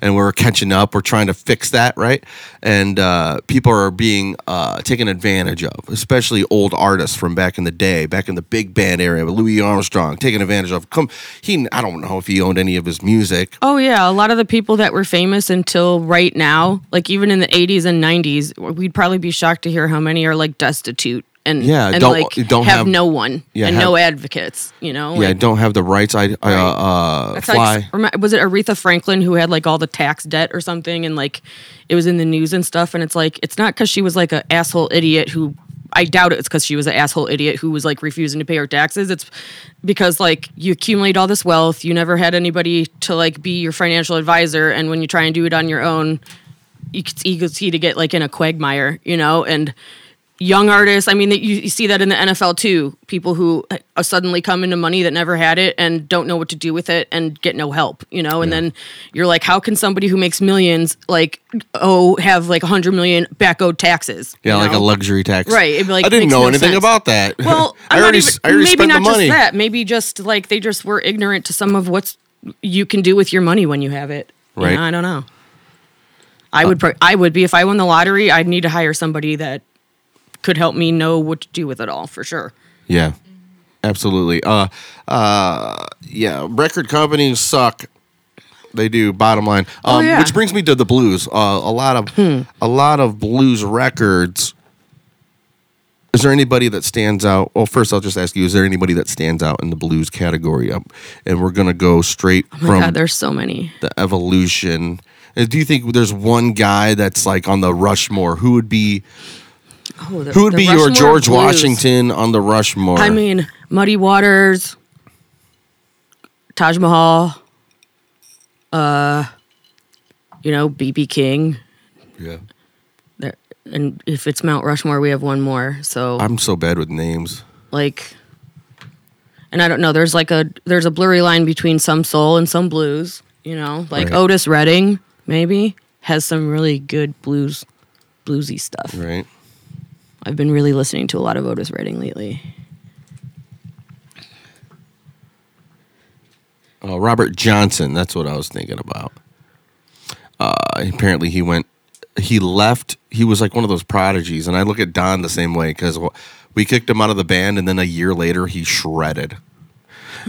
and we're catching up. We're trying to fix that right? And uh, people are being uh, taken advantage of especially old artists from back in the day back in the big band era with louis armstrong taken advantage of come he i don't know if he owned any of his music. Oh yeah, a lot of the people that were famous until right now, like even in the 80s and 90s, we'd probably be shocked to hear how many are like destitute and Yeah, and don't- like don't have, have- no one Yeah, and have- no advocates, you know? yeah like- don't have the rights i, I uh, uh fly like, was it Aretha Franklin who had like all the tax debt or something, and like it was in the news and stuff. And it's like it's not because she was like an asshole idiot who. I doubt it's because she was an asshole idiot who was like refusing to pay her taxes. It's because like you accumulate all this wealth, you never had anybody to like be your financial advisor, and when you try and do it on your own, you it's easy to get like in a quagmire, you know, and young artists. I mean, that you, you see that in the NFL too. People who uh, suddenly come into money that never had it and don't know what to do with it and get no help, you know. And then you're like, how can somebody who makes millions like oh have like a hundred million back owed taxes? yeah you like a luxury tax Right, it'd be like, i didn't know no anything sense. about that Well, i already even- i already maybe spent not the money just that. Maybe just like they just were ignorant to some of what's you can do with your money when you have it. You Right. know, I don't know. I would. pr- I would be if I won the lottery. I'd need to hire somebody that could help me know what to do with it all for sure. Yeah, absolutely. Uh, uh, yeah. Record companies suck. They do. Bottom line. Um, Oh, yeah. Which brings me to the blues. Uh, a lot of a lot of blues records. Is there anybody that stands out? Well, first I'll just ask you: Is there anybody that stands out in the blues category? Um, and we're gonna go straight Oh my from God, there's so many. the evolution. Do you think there's one guy that's like on the Rushmore? Who would be Oh, the- who would the be your Rushmore George blues. Washington on the Rushmore? I mean, Muddy Waters, Taj Mahal, uh, you know, BB King. yeah. There, and if it's Mount Rushmore, we have one more. So I'm so bad with names. like and i don't know there's like a there's a blurry line between some soul and some blues you know like Right. otis redding maybe has some really good blues bluesy stuff Right. I've been really listening to a lot of otis redding lately Uh, Robert Johnson. That's what I was thinking about. Uh, apparently, he went. He left. He was like one of those prodigies, and I look at Don the same way because we kicked him out of the band, and then a year later, he shredded.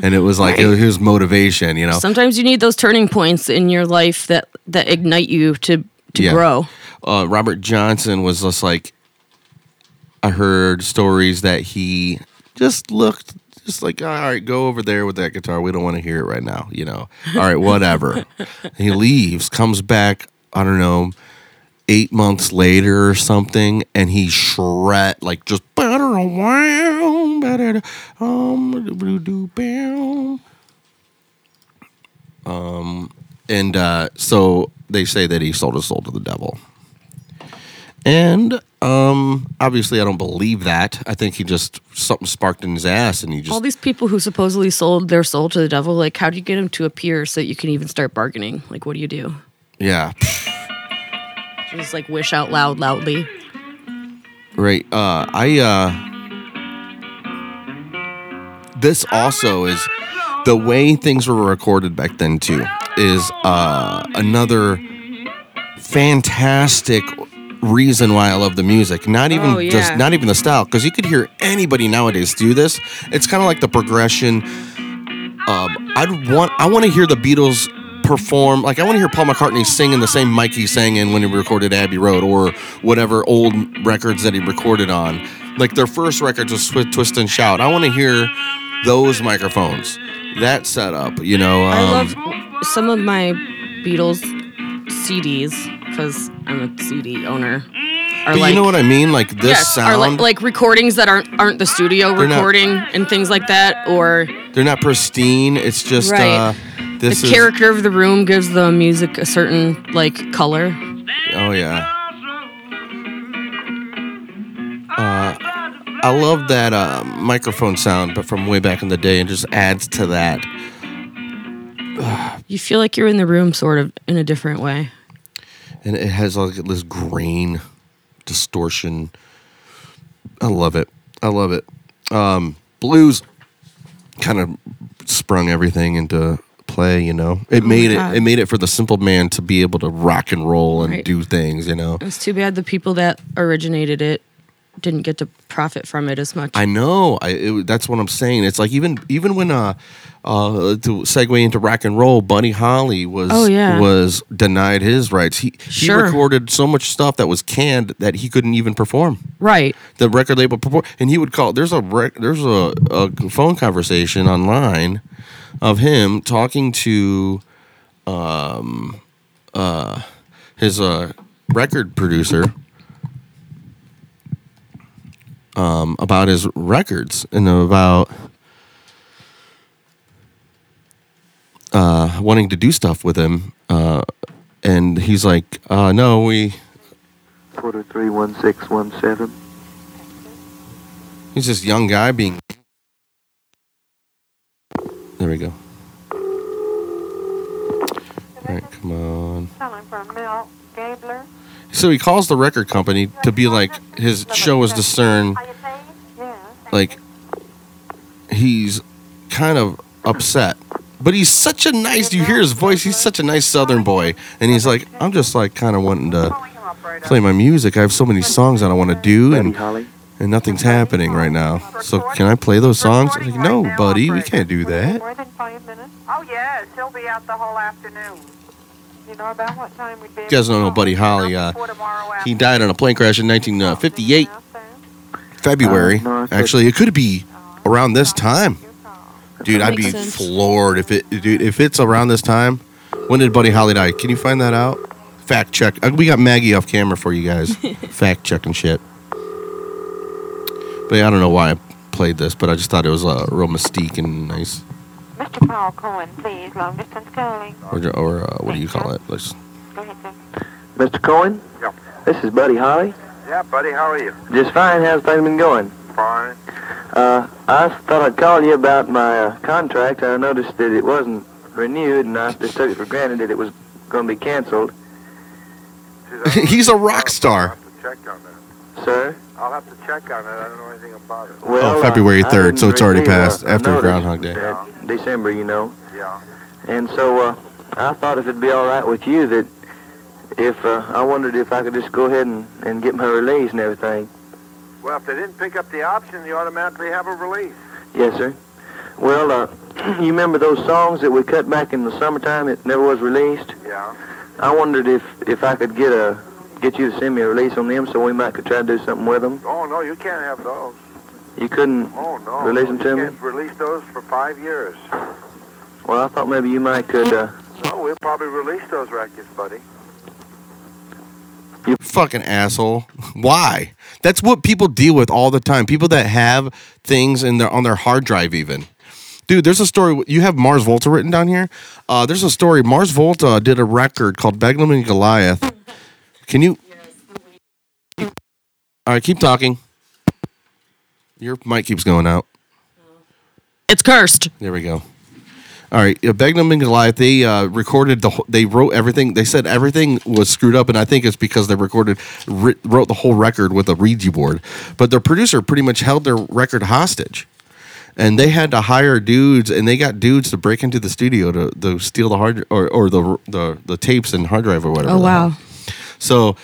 And it was like it was his motivation, you know. sometimes you need those turning points in your life that that ignite you to to Yeah. grow uh, Robert Johnson was just like I heard stories that he just looked just like all right, go over there with that guitar. We don't want to hear it right now, you know. All right, whatever. he leaves, comes back. I don't know. Eight months later or something, and he shred like just um, and uh, so they say that he sold his soul to the devil. And um, obviously, I don't believe that. I think he just something sparked in his ass, and he just all these people who supposedly sold their soul to the devil like how do you get him to appear so that you can even start bargaining like what do you do yeah, just like wish out loud loudly right. Uh, I uh, this also is the way things were recorded back then too is uh, another fantastic reason why I love the music. Not even Oh, just not even the style, because you could hear anybody nowadays do this. It's kind of like the progression. Um, I'd want I want to hear the Beatles perform. Like I want to hear Paul McCartney sing in the same mic he sang in when he recorded Abbey Road or whatever old records that he recorded on. Like their first records was Twist and Shout. I want to hear those microphones, that setup. You know, um, I love some of my Beatles CDs because I'm a CD owner. Are But you know what I mean? Like this yes, sound. are like, like recordings that aren't aren't the studio They're not- recording and things like that, or They're not pristine. It's just Right. uh, this the is. character of the room gives the music a certain like color. Oh yeah. Uh, I love that uh, microphone sound, but from way back in the day, and just adds to that. You feel like you're in the room, sort of in a different way. and it has like this grain distortion. I love it. I love it. Um, blues kind of sprung everything into play. You know, it made it. It made it for the simple man to be able to rock and roll and Right. do things. You know, It's too bad the people that originated it didn't get to profit from it as much. I know. I it, that's what I'm saying. It's like even even when uh uh to segue into rock and roll, Buddy Holly was Oh, yeah. was denied his rights. He Sure. he recorded so much stuff that was canned that he couldn't even perform. right. the record label perform, and he would call. There's a rec, there's a, a phone conversation online of him talking to um uh his uh record producer um about his records and about uh wanting to do stuff with him uh and he's like uh no we Quarter three one six one seven. He's this young guy being. There we go. All right, come on. Calling from Mel Gabler. So he calls the record company to be like his show is discern. Like he's kind of upset, but he's such a nice. You hear his voice. He's such a nice Southern boy, and he's like, I'm just like kind of wanting to play my music. I have so many songs that I want to do, and and nothing's happening right now. So can I play those songs? Like, no, buddy, we can't do that. More than five minutes? Oh, yes. He'll be out the whole afternoon. You know about what time we'd be? You guys don't know Buddy Holly. Uh, he died in a plane crash in 1958, February. Uh, no, I thought- Actually, it could be around this time, dude. I'd be sense. floored if it, dude. If it's around this time, when did Buddy Holly die? Can you find that out? Fact check. Uh, We got Maggie off camera for you guys. Fact checking shit. But yeah, I don't know why I played this, but I just thought it was uh, real mystique and nice. Mr. Paul Cohen, please. Long distance calling. Or, or uh, what do you call it? Let's- Go ahead, sir. Mr. Cohen? Yeah. This is Buddy Holly. Yeah, buddy, how are you? Just fine. How's things been going? Fine. Uh, I thought I'd call you about my uh, contract. I noticed that it wasn't renewed, and I just took it for granted that it was going to be canceled. Geez, I don't He's a know. rock star. I'll have to check on that. Sir? I'll have to check on it. I don't know anything about it. Well, Oh, February I- I 3rd, didn't so it's already receive a- passed after notice Groundhog Day. that December, you know. Yeah. And so uh, I thought if it'd be all right with you that if uh, I wondered if I could just go ahead and, and get my release and everything. Well, if they didn't pick up the option, you automatically have a release. Yes, sir. Well, uh, you remember those songs that we cut back in the summertime that never was released? Yeah. I wondered if, if I could get a get you to send me a release on them so we might could try to do something with them. Oh, no, you can't have those. You couldn't. Oh, no. Release them you to me? can't release those for five years. Well, I thought maybe you might could. Uh, Well, we'll probably release those records, buddy. You fucking asshole. Why? That's what people deal with all the time. People that have things in their on their hard drive even. Dude, there's a story. You have Mars Volta written down here. Uh, there's a story. Mars Volta did a record called Bedlam and Goliath. Can you? All right, keep talking. Your mic keeps going out. It's cursed. There we go. All right, Bedlam and Goliath. They uh, recorded the. wh- They wrote everything. They said everything was screwed up, and I think it's because they recorded, ri wrote the whole record with a Ouija board. But their producer pretty much held their record hostage, and they had to hire dudes, and they got dudes to break into the studio to, to steal the hard or, or the, the the tapes and hard drive or whatever. Oh the hell. wow. So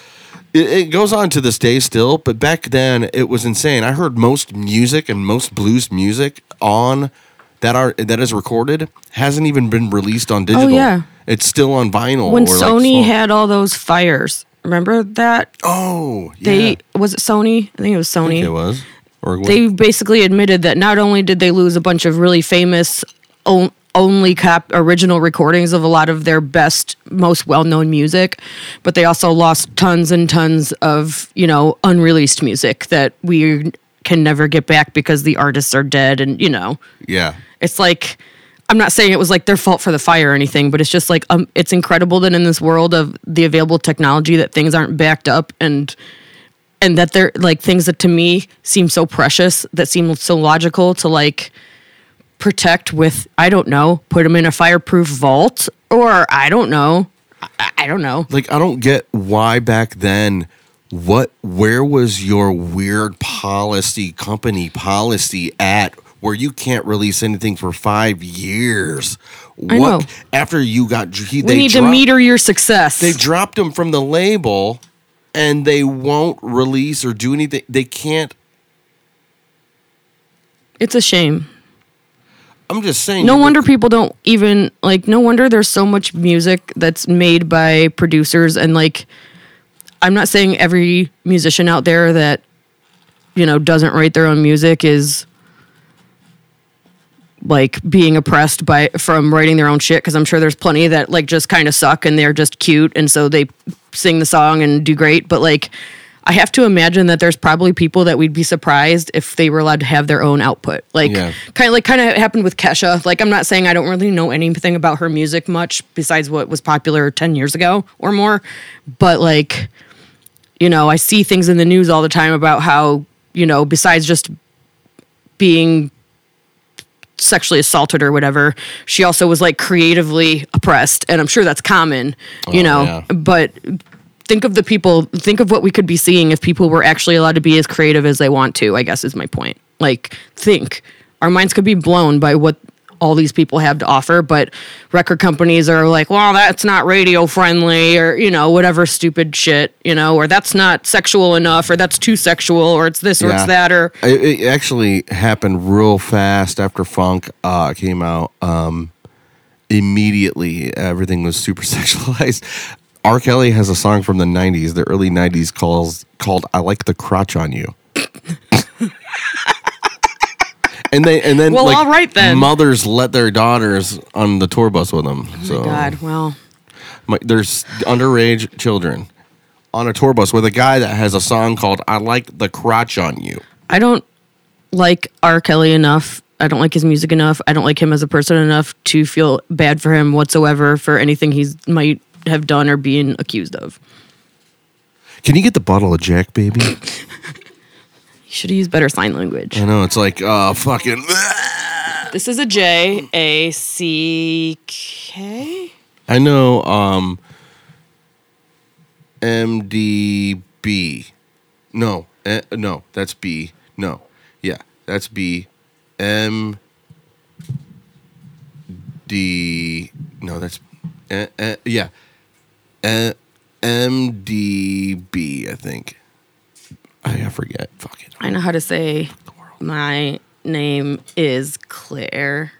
It, it goes on to this day still, but back then it was insane. I heard most music and most blues music on that are that is recorded hasn't even been released on oh, digital. Oh, yeah. it's still on vinyl. when or like Sony had all those fires, remember that? oh, yeah. They was it Sony? I think it was Sony. it was or they basically admitted that not only did they lose a bunch of really famous only cop original recordings of a lot of their best most well-known music but they also lost tons and tons of you know unreleased music that we can never get back because the artists are dead and you know yeah. it's like I'm not saying it was like their fault for the fire or anything, but it's just like um, it's incredible that in this world of the available technology that things aren't backed up and and that they're like things that to me seem so precious that seem so logical to like protect with I don't know, put them in a fireproof vault or I don't know. I, I don't know. like I don't get why back then what where was your weird policy company policy at where you can't release anything for 5 years I know. after you got he, We need to meter your success. they dropped him from the label and they won't release or do anything they can't it's a shame. I'm just saying No wonder people don't even like. No wonder there's so much music that's made by producers and like. I'm not saying every musician out there that, you know, doesn't write their own music is like being oppressed by from writing their own shit because I'm sure there's plenty that like just kind of suck and they're just cute and so they sing the song and do great. But like, I have to imagine that there's probably people that we'd be surprised if they were allowed to have their own output. Like, Yeah. kind of like kind of happened with Kesha. Like, I'm not saying I don't really know anything about her music much besides what was popular 10 years ago or more, but like, you know, I see things in the news all the time about how you know, besides just being sexually assaulted or whatever, she also was like creatively oppressed. And I'm sure that's common, you Oh, know, yeah. but think of the people, think of what we could be seeing if people were actually allowed to be as creative as they want to, I guess is my point. Like, think our minds could be blown by what all these people have to offer, but record companies are like, well, that's not radio friendly or, you know, whatever stupid shit, you know, or that's not sexual enough or that's too sexual or it's this or Yeah. it's that or It, it actually happened real fast after funk uh, came out. Um, immediately, everything was super sexualized. R. Kelly has a song from the '90s, the early '90s, calls called "I Like the Crotch on You." and they and then Well, like, all right then. mothers let their daughters on the tour bus with them. Oh so God, well, my, there's underage children on a tour bus with a guy that has a song called "I Like the Crotch on You." I don't like R. Kelly enough. I don't like his music enough. I don't like him as a person enough to feel bad for him whatsoever for anything he's might have done or being accused of. Can you get the bottle of Jack, baby? you should have used better sign language. I know it's like uh fucking This is a J A C K. I know um MDB. No. eh, no, that's B. No. Yeah, that's B. M D No, that's eh, eh, yeah. Eh, MDB, I think. I, I forget. Fuck it. I know how to say my name is Claire.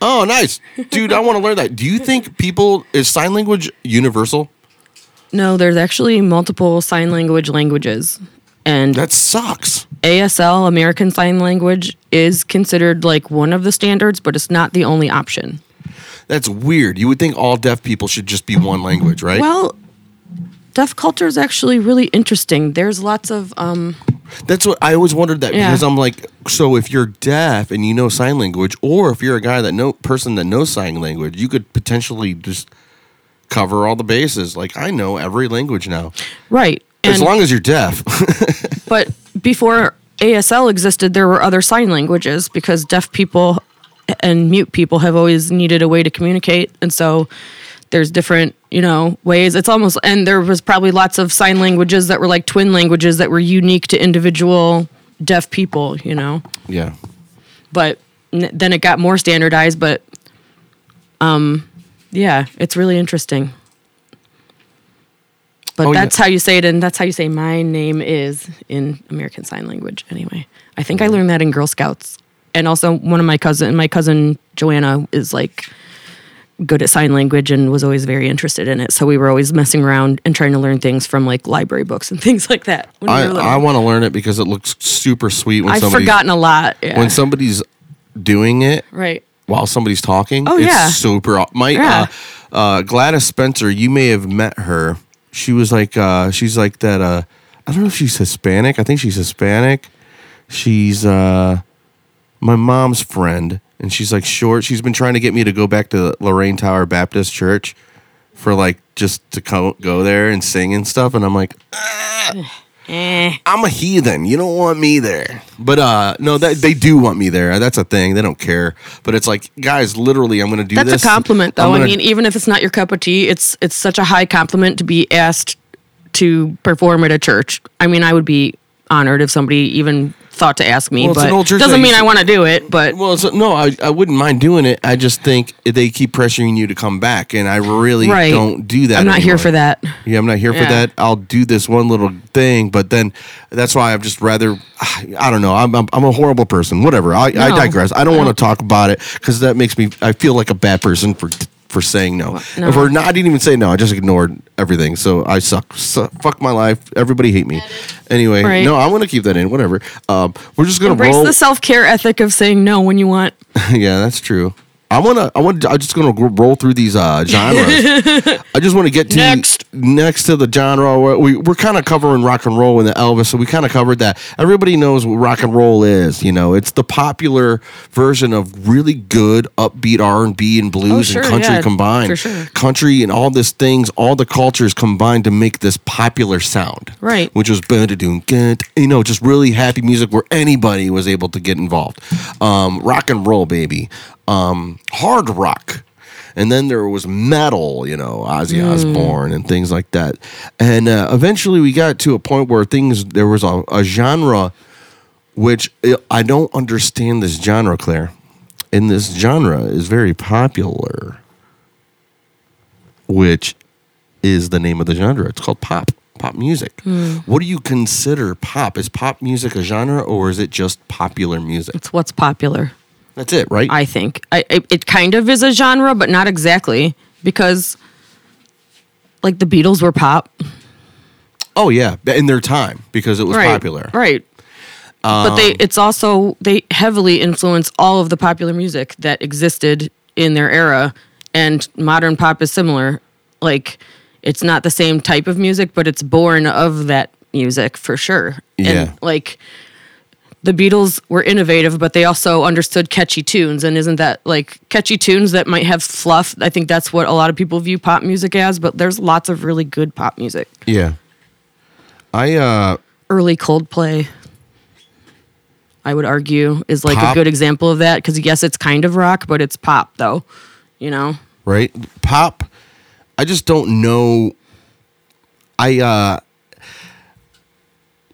Oh, nice. Dude, I want to learn that. Do you think people is sign language universal? No, there's actually multiple sign language languages. And That sucks. ASL, American Sign Language, is considered like one of the standards, but it's not the only option. That's weird. You would think all deaf people should just be one language, right? Well, deaf culture is actually really interesting. There's lots of um That's what I always wondered that Yeah. because I'm like, so if you're deaf and you know sign language, or if you're a guy that know person that knows sign language, you could potentially just cover all the bases. Like I know every language now, right. as And, long as you're deaf. but before ASL existed, there were other sign languages because deaf people and mute people have always needed a way to communicate, and so there's different you know ways. It's almost and there was probably lots of sign languages that were like twin languages that were unique to individual deaf people. You know. yeah. but n- then it got more standardized but um yeah it's really interesting But Oh, yeah. that's how you say it, and that's how you say my name is in American Sign Language. Anyway, I think I learned that in Girl Scouts, and also one of my cousin, my cousin Joanna, is like good at sign language and was always very interested in it. So we were always messing around and trying to learn things from like library books and things like that. we I. I want to learn it because it looks super sweet when I've somebody's forgotten a lot. Yeah. when somebody's doing it right. while somebody's talking. Oh, it's yeah. super. My Yeah. uh, uh, Gladys Spencer, you may have met her. She was like uh, she's like that. Uh, I don't know if she's Hispanic. I think she's Hispanic. She's uh, my mom's friend, and she's like short. She's been trying to get me to go back to Lorraine Tower Baptist Church for like just to co- go there and sing and stuff. And I'm like, Eh. I'm a heathen. You don't want me there. But uh no, that they do want me there. That's a thing. They don't care. But it's like, guys, literally, I'm gonna do That's this. a compliment, I'm though. I gonna- mean, even if it's not your cup of tea, it's it's such a high compliment to be asked to perform at a church. I mean, I would be honored if somebody even thought to ask me, Well, it's but an old church doesn't that mean I want to do it. But well, so, no, I, I wouldn't mind doing it. I just think they keep pressuring you to come back, and I really Right. don't do that. I'm not here for that. Yeah, I'm not here for that. I'll do this one little thing, but then that's why I've just rather. I don't know. I'm I'm, I'm a horrible person. Whatever. I, I digress. I don't want to talk about it because that makes me. I feel like a bad person for for saying no. No. For not, I didn't even say no. I just ignored everything. So I suck. Su- fuck my life. Everybody hate me. Anyway, Right. no, I'm gonna keep that in. Whatever. Um, we're just gonna embrace roll. the self care ethic of saying no when you want. yeah, that's true. I wanna, I want, I'm just gonna roll through these uh, genres. I just want to get to Next. next to the genre. where We we're kind of covering rock and roll and the Elvis, so we kind of covered that. Everybody knows what rock and roll is. You know, it's the popular version of really good upbeat R and B and blues Oh, sure, and country yeah, combined. sure. Country and all these things, all the cultures combined to make this popular sound. Right. Which was you know, just really happy music where anybody was able to get involved. Um, rock and roll, baby. Um, hard rock. And then there was metal, you know, Ozzy Osbourne and things like that. And uh, eventually we got to a point where things, there was a, a genre which uh, I don't understand this genre, Claire. And this genre is very popular, which is the name of the genre. It's called pop, pop music. What do you consider pop? Is pop music a genre or is it just popular music? It's what's popular. That's it, right? I think I, it, it kind of is a genre, but not exactly because, like, the Beatles were pop, oh yeah, in their time because it was right? popular. right? but they, um, it's also they heavily influence all of the popular music that existed in their era, and modern pop is similar. Like, it's not the same type of music, but it's born of that music for sure. Yeah. And like the Beatles were innovative, but they also understood catchy tunes. And isn't that like catchy tunes that might have fluff? I think that's what a lot of people view pop music as, but there's lots of really good pop music. Yeah. I uh Early Coldplay, I would argue, is like Pop? a good example of that because, yes, it's kind of rock, but it's pop, though. You know? right? Pop. I just don't know. I uh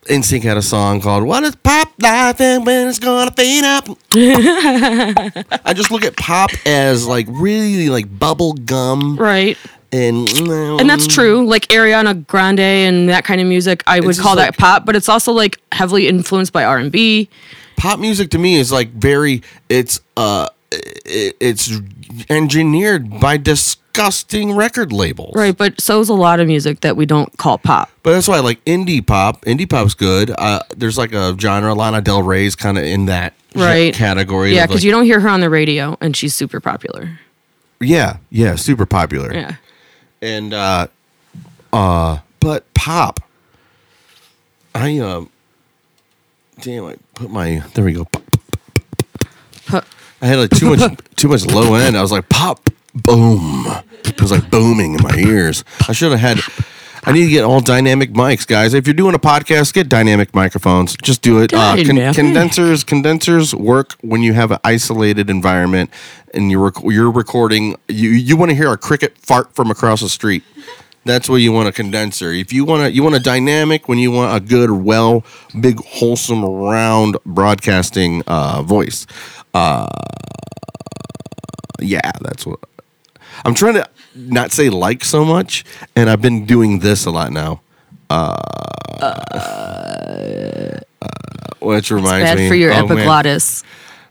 NSYNC had a song called "What is Pop Life and When It's Gonna Fade Up." I just look at pop as like really like bubble gum Right. and And that's true. Like Ariana Grande and that kind of music, I would It's call that like- pop, but it's also like heavily influenced by R&B. pop music to me is like very it's uh it, it's engineered by disgusting record labels Right, but so is a lot of music that we don't call pop. But that's why I like indie pop. Indie pop's good. Uh, there's like a genre. Lana Del Rey's kind of in that Right. category. Yeah, because like- you don't hear her on the radio, and she's super popular. Yeah, yeah, super popular. Yeah. And uh, uh, but pop. I um, damn, I put my there we go. Pop. I had like too much too much low end. I was like pop, boom. It was like booming in my ears. I should have had. I need to get all dynamic mics, guys. If you're doing a podcast, get dynamic microphones. Just do it. Uh, con- condensers, condensers work when you have an isolated environment and you're rec- you're recording. You you want to hear a cricket fart from across the street. That's where you want a condenser. If you want to, you want a dynamic when you want a good, well, big, wholesome, round broadcasting uh, voice. Uh, yeah, that's what. I'm trying to not say like so much, and I've been doing this a lot now. Uh, uh, which reminds Bad me for your oh, man. epiglottis.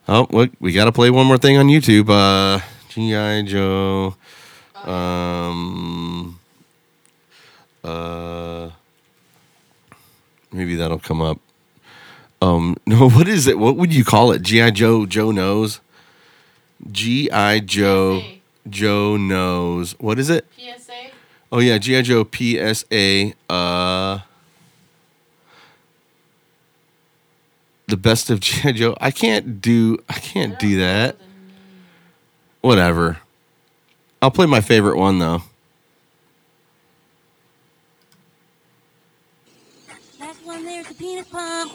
Oh, look, we got to play one more thing on YouTube. Uh, GI Joe. Um. Uh. Maybe that'll come up. Um. No, what is it? What would you call it? GI Joe. Joe knows. GI Joe. Joe knows. What is it? PSA. Oh yeah, GI Joe PSA. Uh, the best of GI Joe. I can't do. I can't do that. Whatever. I'll play my favorite one though. That's one there's a peanut pump.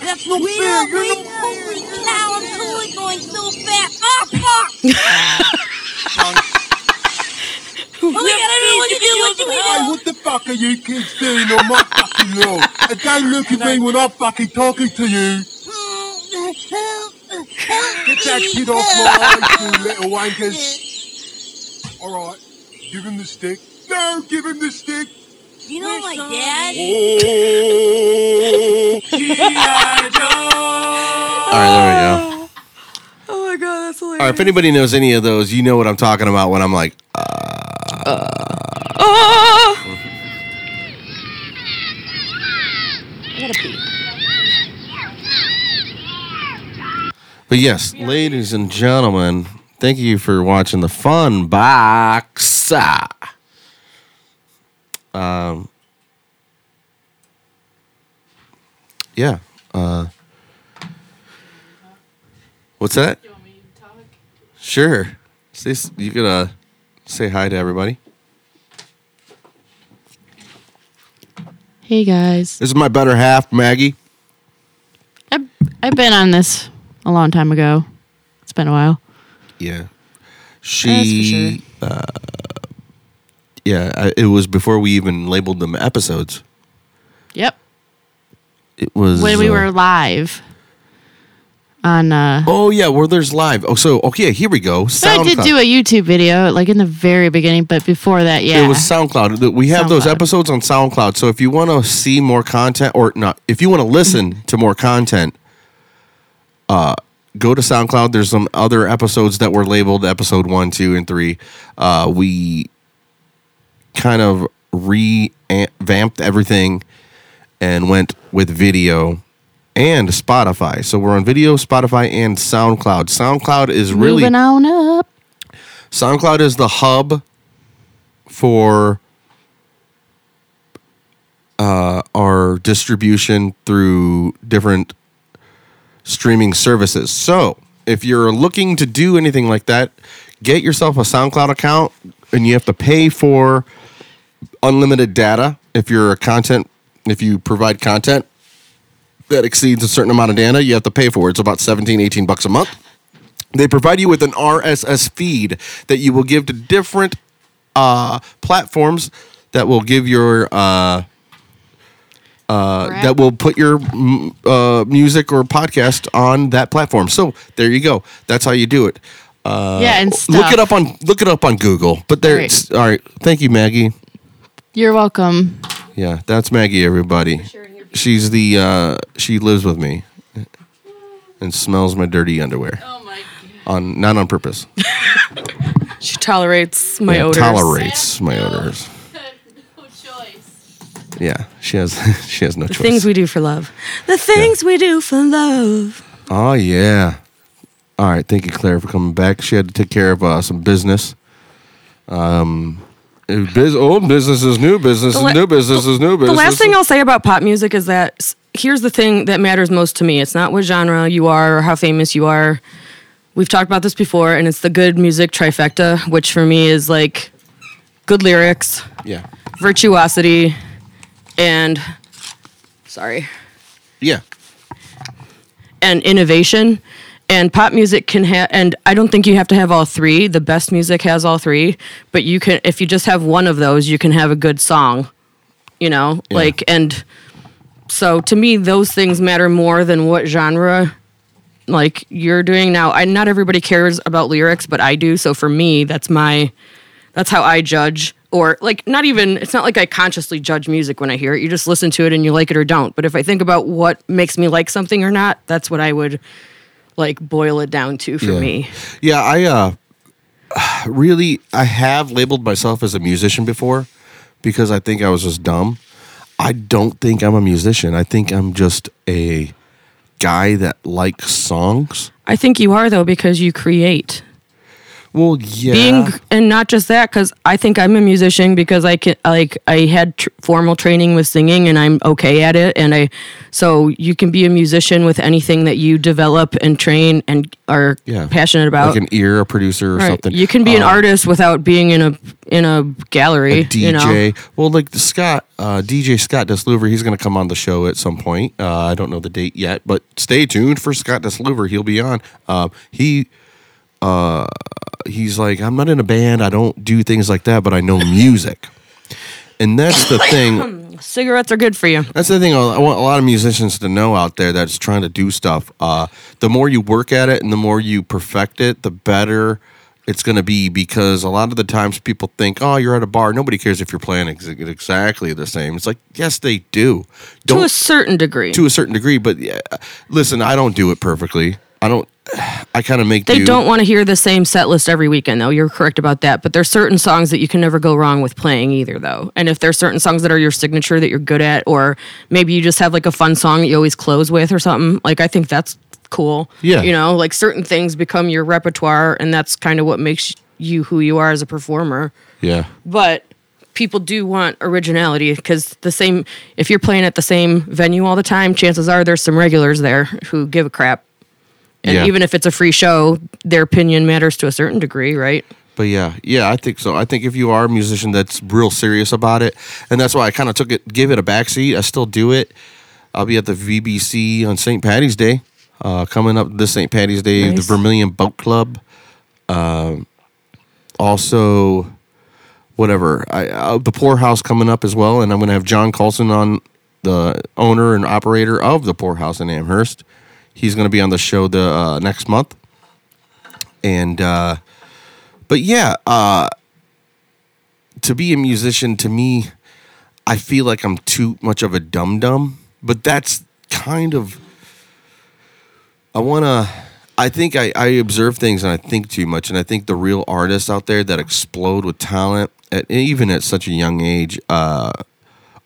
That's no wait fair. Up, You're wait no up. Holy cow, I'm totally going so fast. Oh, fuck! oh my god, I don't know what to do. What do Hey, what the fuck are you kids doing on my fucking lawn? And don't look at me when I'm fucking talking to you. Get that kid off my eyes, you little wankers. Alright, give him the stick. No, give him the stick. You know my dad? Oh, G.I. All right, there we go. My god, that's hilarious. All right, if anybody knows any of those, you know what I'm talking about when I'm like! I gotta. But yes, ladies and gentlemen, thank you for watching the Fun Box. Um, yeah. Uh, what's that? Sure. Say, you could uh, say hi to everybody. Hey guys, This is my better half, Maggie. I've, I've been on this a long time ago. It's been a while. Yeah. She. Uh, yeah, I, it was before we even labeled them episodes. Yep. It was When we uh, were live on, uh, Oh yeah, where there's live. Oh, so okay, here we go. but I did do a YouTube video like in the very beginning, but before that, yeah. It was SoundCloud. We have those episodes on SoundCloud. So if you want to see more content, or not, if you want to listen to more content, uh, go to SoundCloud. There's some other episodes that were labeled episode one, two, and three. Uh, we kind of revamped everything and went with video and Spotify. So we're on video, Spotify, and SoundCloud. SoundCloud is really Moving on up. SoundCloud is the hub for uh, our distribution through different streaming services. So, if you're looking to do anything like that, get yourself a SoundCloud account and you have to pay for unlimited data if you're a content if you provide content that exceeds a certain amount of data, you have to pay for it. It's about 17 18 bucks a month. They provide you with an RSS feed that you will give to different uh, platforms that will give your uh, uh, that will put your mm, uh, music or podcast on that platform. So there you go. That's how you do it. Uh, yeah, and stuff. Look it up on look it up on Google. But there, Right. it's all right. Thank you, Maggie. You're welcome. Yeah, that's Maggie. Everybody, she's the uh, she lives with me and smells my dirty underwear. Oh my! On not on purpose. She tolerates my yeah, odors. tolerates my odors. No choice. Yeah, she has she has no The choice. things we do for love. The things we do for love. oh yeah. All right, thank you, Claire, for coming back. She had to take care of uh, some business. Um, Uh, biz- old business is new business, is la- new business is new business. The last thing I'll say about pop music is that here's the thing that matters most to me. It's not what genre you are or how famous you are. We've talked about this before, and it's the good music trifecta, which for me is like good lyrics, yeah, virtuosity, and sorry, yeah, and innovation. And pop music can have, and I don't think you have to have all three. The best music has all three, but you can, if you just have one of those, you can have a good song, you know? Yeah. Like, and so to me, those things matter more than what genre like you're doing now. I not everybody cares about lyrics, but I do. So for me, that's my that's how I judge. Or like not even it's not like I consciously judge music when I hear it. You just listen to it and you like it or don't. But if I think about what makes me like something or not, that's what I would like boil it down to for Yeah. me. Yeah, I uh really I have labeled myself as a musician before because I think I was just dumb. I don't think I'm a musician. I think I'm just a guy that likes songs. I think you are though because you create. Well, yeah. being and not just that because i think i'm a musician because i can like i had tr- formal training with singing and i'm okay at it and i so you can be a musician with anything that you develop and train and are yeah. passionate about like an ear, a producer or Right. something. you can be an Um, artist without being in a in a gallery a DJ. you know Well, like the Scott, uh, DJ Scott Desluver, he's going to come on the show at some point. Uh, I don't know the date yet, but stay tuned for Scott Desluver. He'll be on. Uh, he, uh, he's like, I'm not in a band. I don't do things like that, but I know music, and that's the thing. cigarettes are good for you That's the thing. I want a lot of musicians to know out there that's trying to do stuff. Uh, the more you work at it and the more you perfect it, the better it's going to be. Because a lot of the times people think, "Oh, you're at a bar. Nobody cares if you're playing ex- exactly the same." It's like, yes, they do. Don't, to a certain degree to a certain degree. But yeah, listen, I don't do it perfectly. I don't. I kind of make. They do. don't want to hear the same set list every weekend, though. You're correct about that. But there's certain songs that you can never go wrong with playing either, though. And if there's certain songs that are your signature that you're good at, or maybe you just have like a fun song that you always close with or something, like I think that's cool. Yeah. You know, like certain things become your repertoire, and that's kind of what makes you who you are as a performer. Yeah. But people do want originality because the same, if you're playing at the same venue all the time, chances are there's some regulars there who give a crap. And Yeah. even if it's a free show, their opinion matters to a certain degree, right? But yeah, yeah, I think so. I think if you are a musician that's real serious about it, and that's why I kind of took it, give it a backseat. I still do it. I'll be at the VBC on St. Patty's Day, uh, coming up this St. Patty's Day, Nice. the Vermilion Boat Club. Um, also, whatever, I, uh, the Poorhouse coming up as well, and I'm going to have John Colson on, the owner and operator of the Poorhouse in Amherst. He's going to be on the show the uh, next month, and. Uh, but yeah, uh, to be a musician, to me, I feel like I'm too much of a dum dum. But that's kind of. I want to. I think I, I observe things and I think too much. And I think the real artists out there that explode with talent, at, even at such a young age, uh,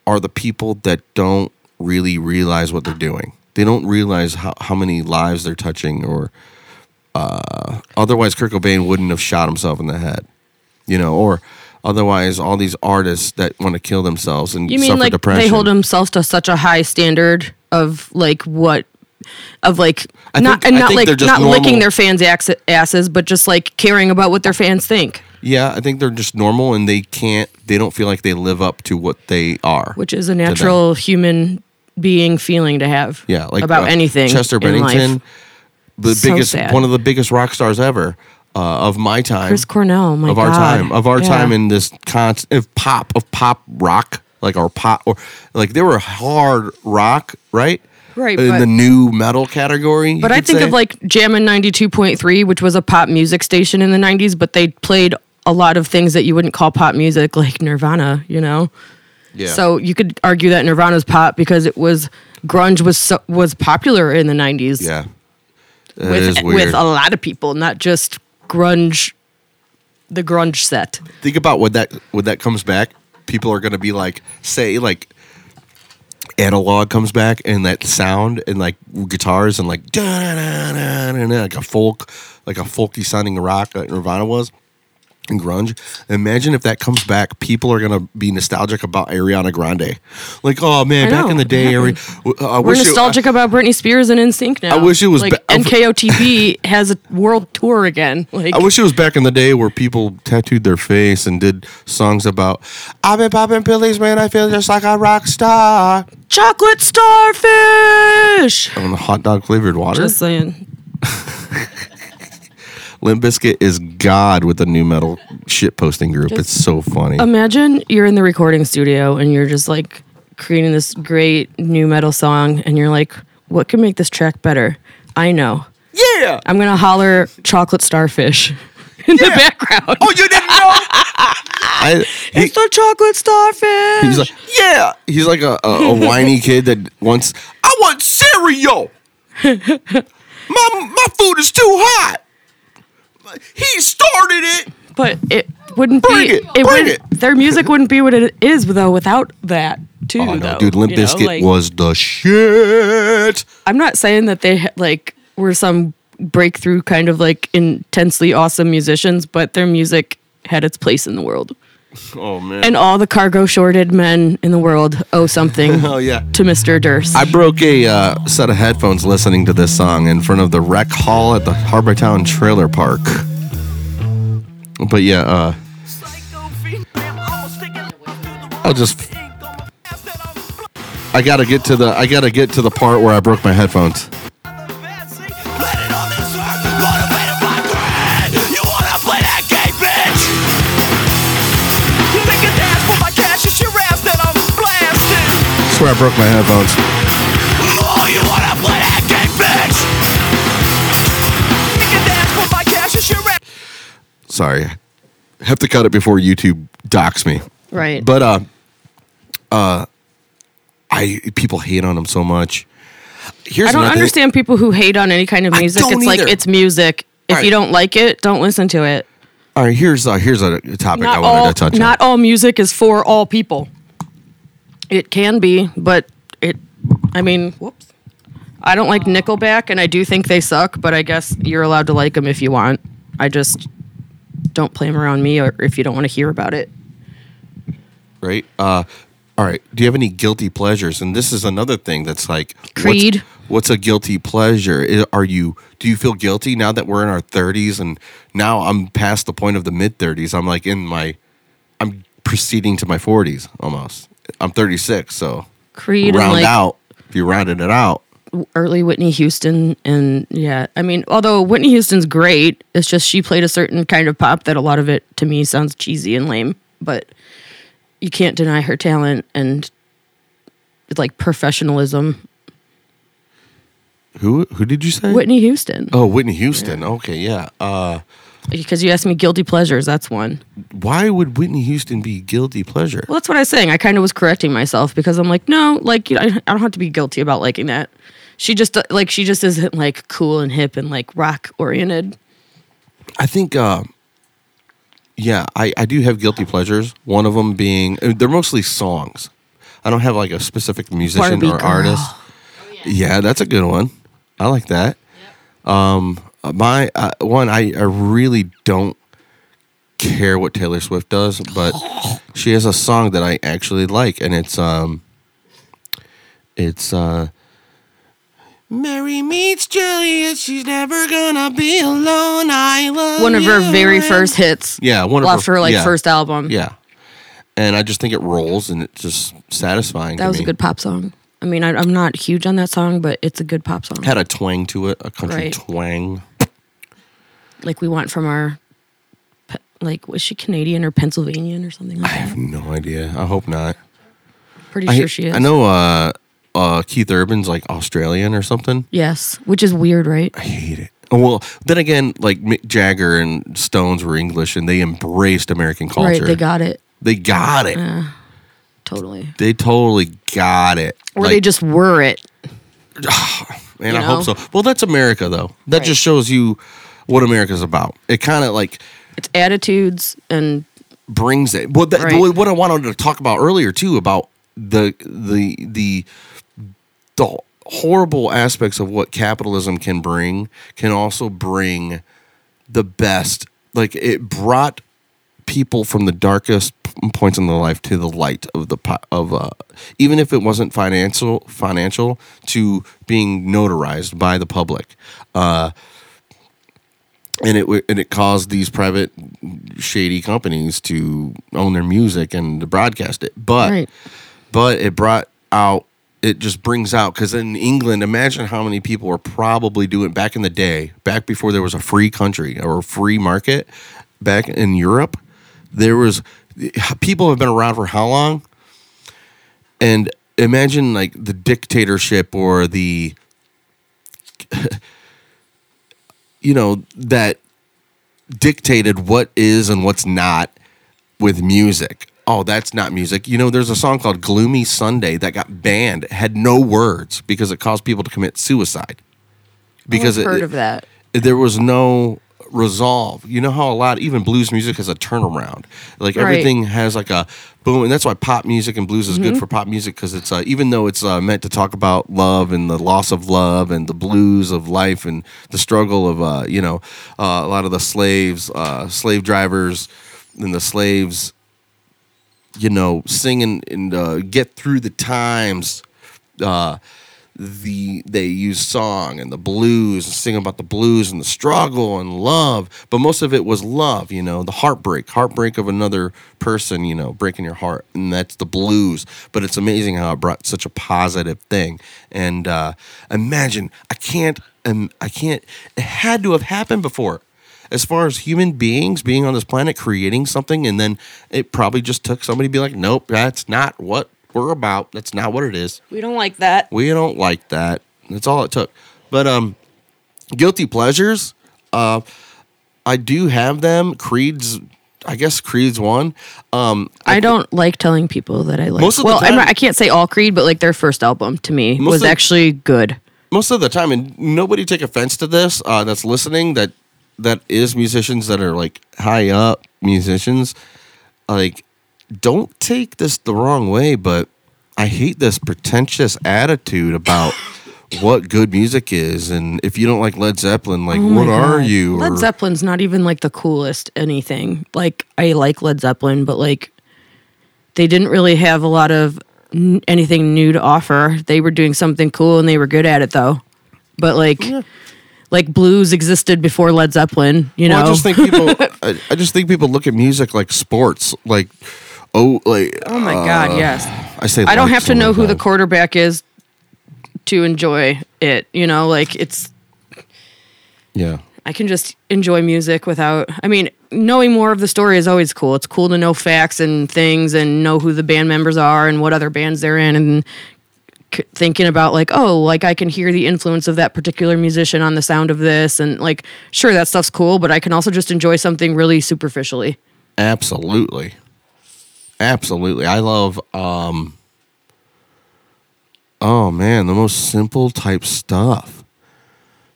are the people that don't really realize what they're doing. They don't realize how, how many lives they're touching or uh, otherwise Kurt Cobain wouldn't have shot himself in the head, you know, or otherwise all these artists that want to kill themselves and You mean suffer like depression. they hold themselves to such a high standard of like what of like I not think- and not like they're just not licking their fans' asses, but just like caring about what their fans think, yeah, I think they're just normal and they can't. They don't feel like they live up to what they are. which is a natural human being feeling to have. Yeah, like about uh, anything. Chester. Bennington, the So biggest, sad. one of the biggest rock stars ever uh, of my time. Chris Cornell, my of our time, of our Yeah. time in this con of pop of pop rock, like our pop or like they were hard rock, right? Right, in but- the new metal category. But I think say. of like Jammin' 92.3, which was a pop music station in the 90s, but they played a lot of things that you wouldn't call pop music, like Nirvana, you know? Yeah. So you could argue that Nirvana's pop because it was grunge was so, was popular in the 90s. Yeah. That with with a lot of people, not just grunge the grunge set. Think about when that when that comes back, people are gonna be like, say like analog comes back and that sound and like guitars and like da-da-da-da-da-da, like a folk like a folky sounding rock like Nirvana was and grunge. Imagine if that comes back, people are gonna be nostalgic about Ariana Grande. Like, oh man, I back know. in the day, Ari- uh, I We're wish it- uh, nostalgic about Britney Spears and NSYNC now. I wish it was like ba- NKOTB has a world tour again. Like I wish it was back in the day where people tattooed their face and did songs about I've been popping pillies, man. I feel just like a rock star. chocolate starfish. On the hot dog flavored water. Just saying. Limp Bizkit is God with the new metal shit posting group. it's so funny. Imagine you're in the recording studio and you're just like creating this great new metal song, and you're like, "What can make this track better?" I know. Yeah. I'm gonna holler chocolate starfish in the background. Oh, you didn't know? I, he, It's the chocolate starfish. he's like, yeah. He's like a, a, a whiny kid that wants, I want cereal. my, my food is too hot. He started it. but it wouldn't Bring be. it, It, bring would. Their music wouldn't be what it is though without that too. Oh, no, though, dude, Limp you know, Bizkit like- was the shit. I'm not saying that they ha- like were some breakthrough kind of like intensely awesome musicians, but their music had its place in the world. Oh, man. And all the cargo shorted men in the world owe something oh, yeah. to Mr. Durst. I broke a uh, set of headphones listening to this song in front of the rec hall at the Harbor Town Trailer Park. But yeah, uh, I'll just. I gotta get to the. I gotta get to the part where I broke my headphones. Swear I broke my headphones. Sorry, have to cut it before YouTube docks me. right. But uh, uh, I people hate on him so much. Here's I don't another thing. understand people who hate on any kind of music. It's like it's music. If Right. you don't like it, don't listen to it. All right, here's uh, here's a topic I wanted all, to touch on. not all music is for all people. It can be, but it. I mean, whoops. I don't like Nickelback, and I do think they suck. But I guess you're allowed to like them if you want. I just don't play them around me, or if you don't want to hear about it. right? Uh, all right. Do you have any guilty pleasures? And this is another thing that's like what's- Creed. What's, a guilty pleasure? Are you? Do you feel guilty now that we're in our 30s and now I'm past the point of the mid 30s? I'm like in my, I'm proceeding to my 40s almost. I'm 36, so Creed round like out. If you rounded it out, early Whitney Houston, and yeah, I mean, although Whitney Houston's great, it's just she played a certain kind of pop that a lot of it to me sounds cheesy and lame. But you can't deny her talent and like professionalism. who who did you say? Whitney Houston, Oh, Whitney Houston. Okay, yeah. Uh, because you asked me guilty pleasures. That's one. why would Whitney Houston be guilty pleasure? Well, that's what I was saying. I kind of was correcting myself because I'm like, no, like you know, I don't have to be guilty about liking that. She just uh, like she just isn't like cool and hip and like rock oriented. I think, uh, yeah, I, I do have guilty pleasures. One of them being, uh, they're mostly songs. I don't have like a specific musician Barbie or Girl. artist. yeah. that's a good one. I like that. Um, my uh, one, I, I really don't care what Taylor Swift does, but she has a song that I actually like, and it's um, it's uh. Mary meets Juliet. She's never gonna be alone. I love One of her you very first hits. Yeah, one of off her like yeah, first album. Yeah, and I just think it rolls and it's just satisfying. That was me. a good pop song. I mean, I, I'm not huge on that song, but it's a good pop song. Had a twang to it, a country Right. twang. like we want from our, like was she Canadian or Pennsylvanian or something like I that? have no idea. I hope not. Pretty I, sure she is. I know uh, uh, Keith Urban's like Australian or something. Yes, which is weird, right? I hate it. Oh, well, then again, like Mick Jagger and Stones were English and they embraced American culture. Right, they got it They got it. Totally, They totally got it. or Like, they just were it. Man, you I hope so. Well, that's America, though. That Right. just shows you what America's about. It kind of like It's attitudes and brings it. Well, that, Right. what I wanted to talk about earlier too about the the the the horrible aspects of what capitalism can bring can also bring the best. Like it brought people from the darkest points in their life to the light of the of uh, even if it wasn't financial financial to being notarized by the public. Uh, and it and it caused these private shady companies to own their music and to broadcast it. But Right. but it brought out it just brings out because in England, imagine how many people were probably doing back in the day, back before there was a free country or a free market. Back in Europe, there was people have been around for how long? And imagine like the dictatorship or the you know, that dictated what is and what's not with music. Oh, that's not music. You know, there's a song called Gloomy Sunday that got banned, it had no words because it caused people to commit suicide. Because I've heard it, of that. there was no resolve. You know how a lot, even blues music has a turnaround. Like Right. everything has like a boom, and that's why pop music and blues is good Mhm. for pop music because it's uh, even though it's uh, meant to talk about love and the loss of love and the blues of life and the struggle of uh, you know uh, a lot of the slaves, uh, slave drivers, and the slaves, you know, singing and uh, get through the times. The they use song and the blues and sing about the blues and the struggle and love. But most of it was love you know the heartbreak heartbreak of another person you know breaking your heart. And that's the blues. But it's amazing how it brought such a positive thing. And uh imagine i can't um, i can't it had to have happened before. As far as human beings being on this planet creating something and then it probably just took somebody to be like nope that's not what we're about that's not what it is We don't like that. we don't like that. That's all it took. But um, guilty pleasures. Uh, I do have them. Creed's. I guess Creed's one. Um, I don't like telling people that I like. Most of the well, I'm not, I can't say all Creed, but like their first album to me was of- actually good. most of the time, and nobody take offense to this. Uh, that's listening. That that is musicians that are like high up musicians. Like, don't take this the wrong way, but I hate this pretentious attitude about. What good music is, and if you don't like Led Zeppelin, like Oh what are you? Led Or- Zeppelin's not even like the coolest anything. Like I like Led Zeppelin, but like they didn't really have a lot of n- anything new to offer. They were doing something cool and they were good at it though. But like like blues existed before Led Zeppelin, you know. Well, I just think people. I, I just think people look at music like sports. Like, oh, like. Oh my god, uh, yes. I say. I don't like have to know who the quarterback is to enjoy it. You know, like it's Yeah. I can just enjoy music without. I mean, knowing more of the story is always cool. It's cool to know facts and things and know who the band members are and what other bands they're in and c- thinking about like, oh, like I can hear the influence of that particular musician on the sound of this and like, sure, that stuff's cool, but I can also just enjoy something really superficially. Absolutely. Absolutely. I love. um Oh man, the most simple type stuff.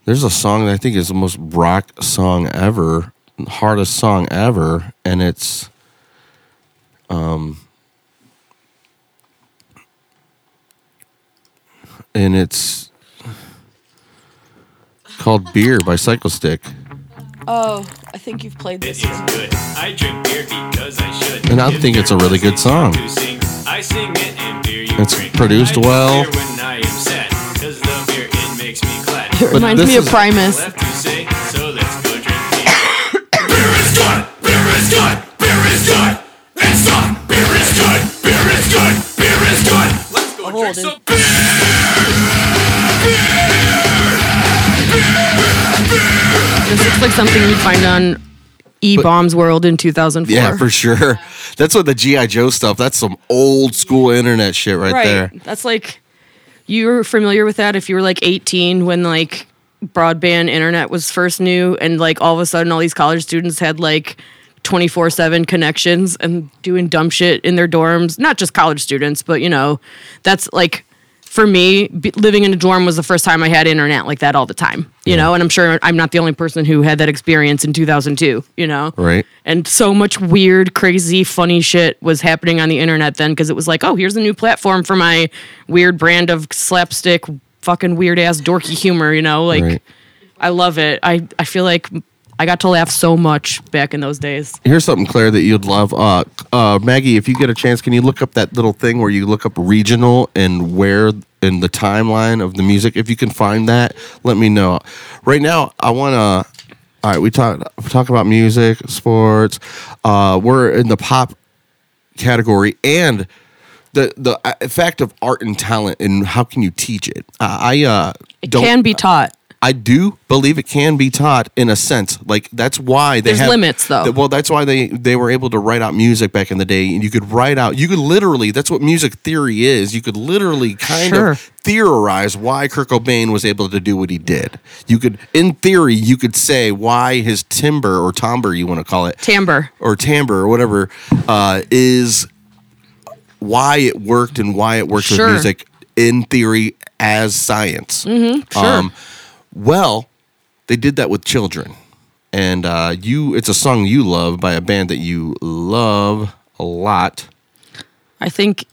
There's a song that I think is the most rock song ever, hardest song ever, and it's um and it's called Beer by Psychostick. Oh, I think you've played this. I drink beer because I should. And I think it's a really good song. I sing it and beer you It's drink. produced I well. beer when I am sad, 'cause the beer, it makes me glad. It reminds me of Primus. Left to say, so let's go drink beer. beer is good, beer is good, beer is good. It's not, beer is good, beer is good, beer is good. Let's go drink some This looks like something you'd find on E Bombs World in 2004. Yeah, for sure. That's what the GI Joe stuff. That's some old school internet shit right, there. That's like you were familiar with that if you were like 18 when like broadband internet was first new and like all of a sudden all these college students had like 24/7 connections and doing dumb shit in their dorms. Not just college students, but you know, that's like for me, living in a dorm was the first time I had internet like that all the time. You know, and I'm sure I'm not the only person who had that experience in 2002. You know, Right. and so much weird, crazy, funny shit was happening on the internet then because it was like, oh, here's a new platform for my weird brand of slapstick, fucking weird ass dorky humor. You know, like Right. I love it. I I feel like I got to laugh so much back in those days. Here's something, Claire, that you'd love. Uh, uh, Maggie, if you get a chance, can you look up that little thing where you look up regional and where in the timeline of the music? If you can find that, let me know. Right now, I want to. All right, we talk talk about music, sports. Uh, we're in the pop category and the the uh, fact of art and talent and how can you teach it? Uh, I uh, It can be taught. I do believe it can be taught in a sense. Like that's why they There's have limits, though. Well, that's why they they were able to write out music back in the day, and you could write out. You could literally. That's what music theory is. You could literally kind Sure. of theorize why Kurt Cobain was able to do what he did. You could, in theory, you could say why his timbre or timbre, you want to call it, Timbre. or timbre or whatever, uh, is why it worked and why it works Sure. with music in theory as science. Mm-hmm. Sure. Um, well, they did that with children, and uh, you. It's a song you love by a band that you love a lot. I think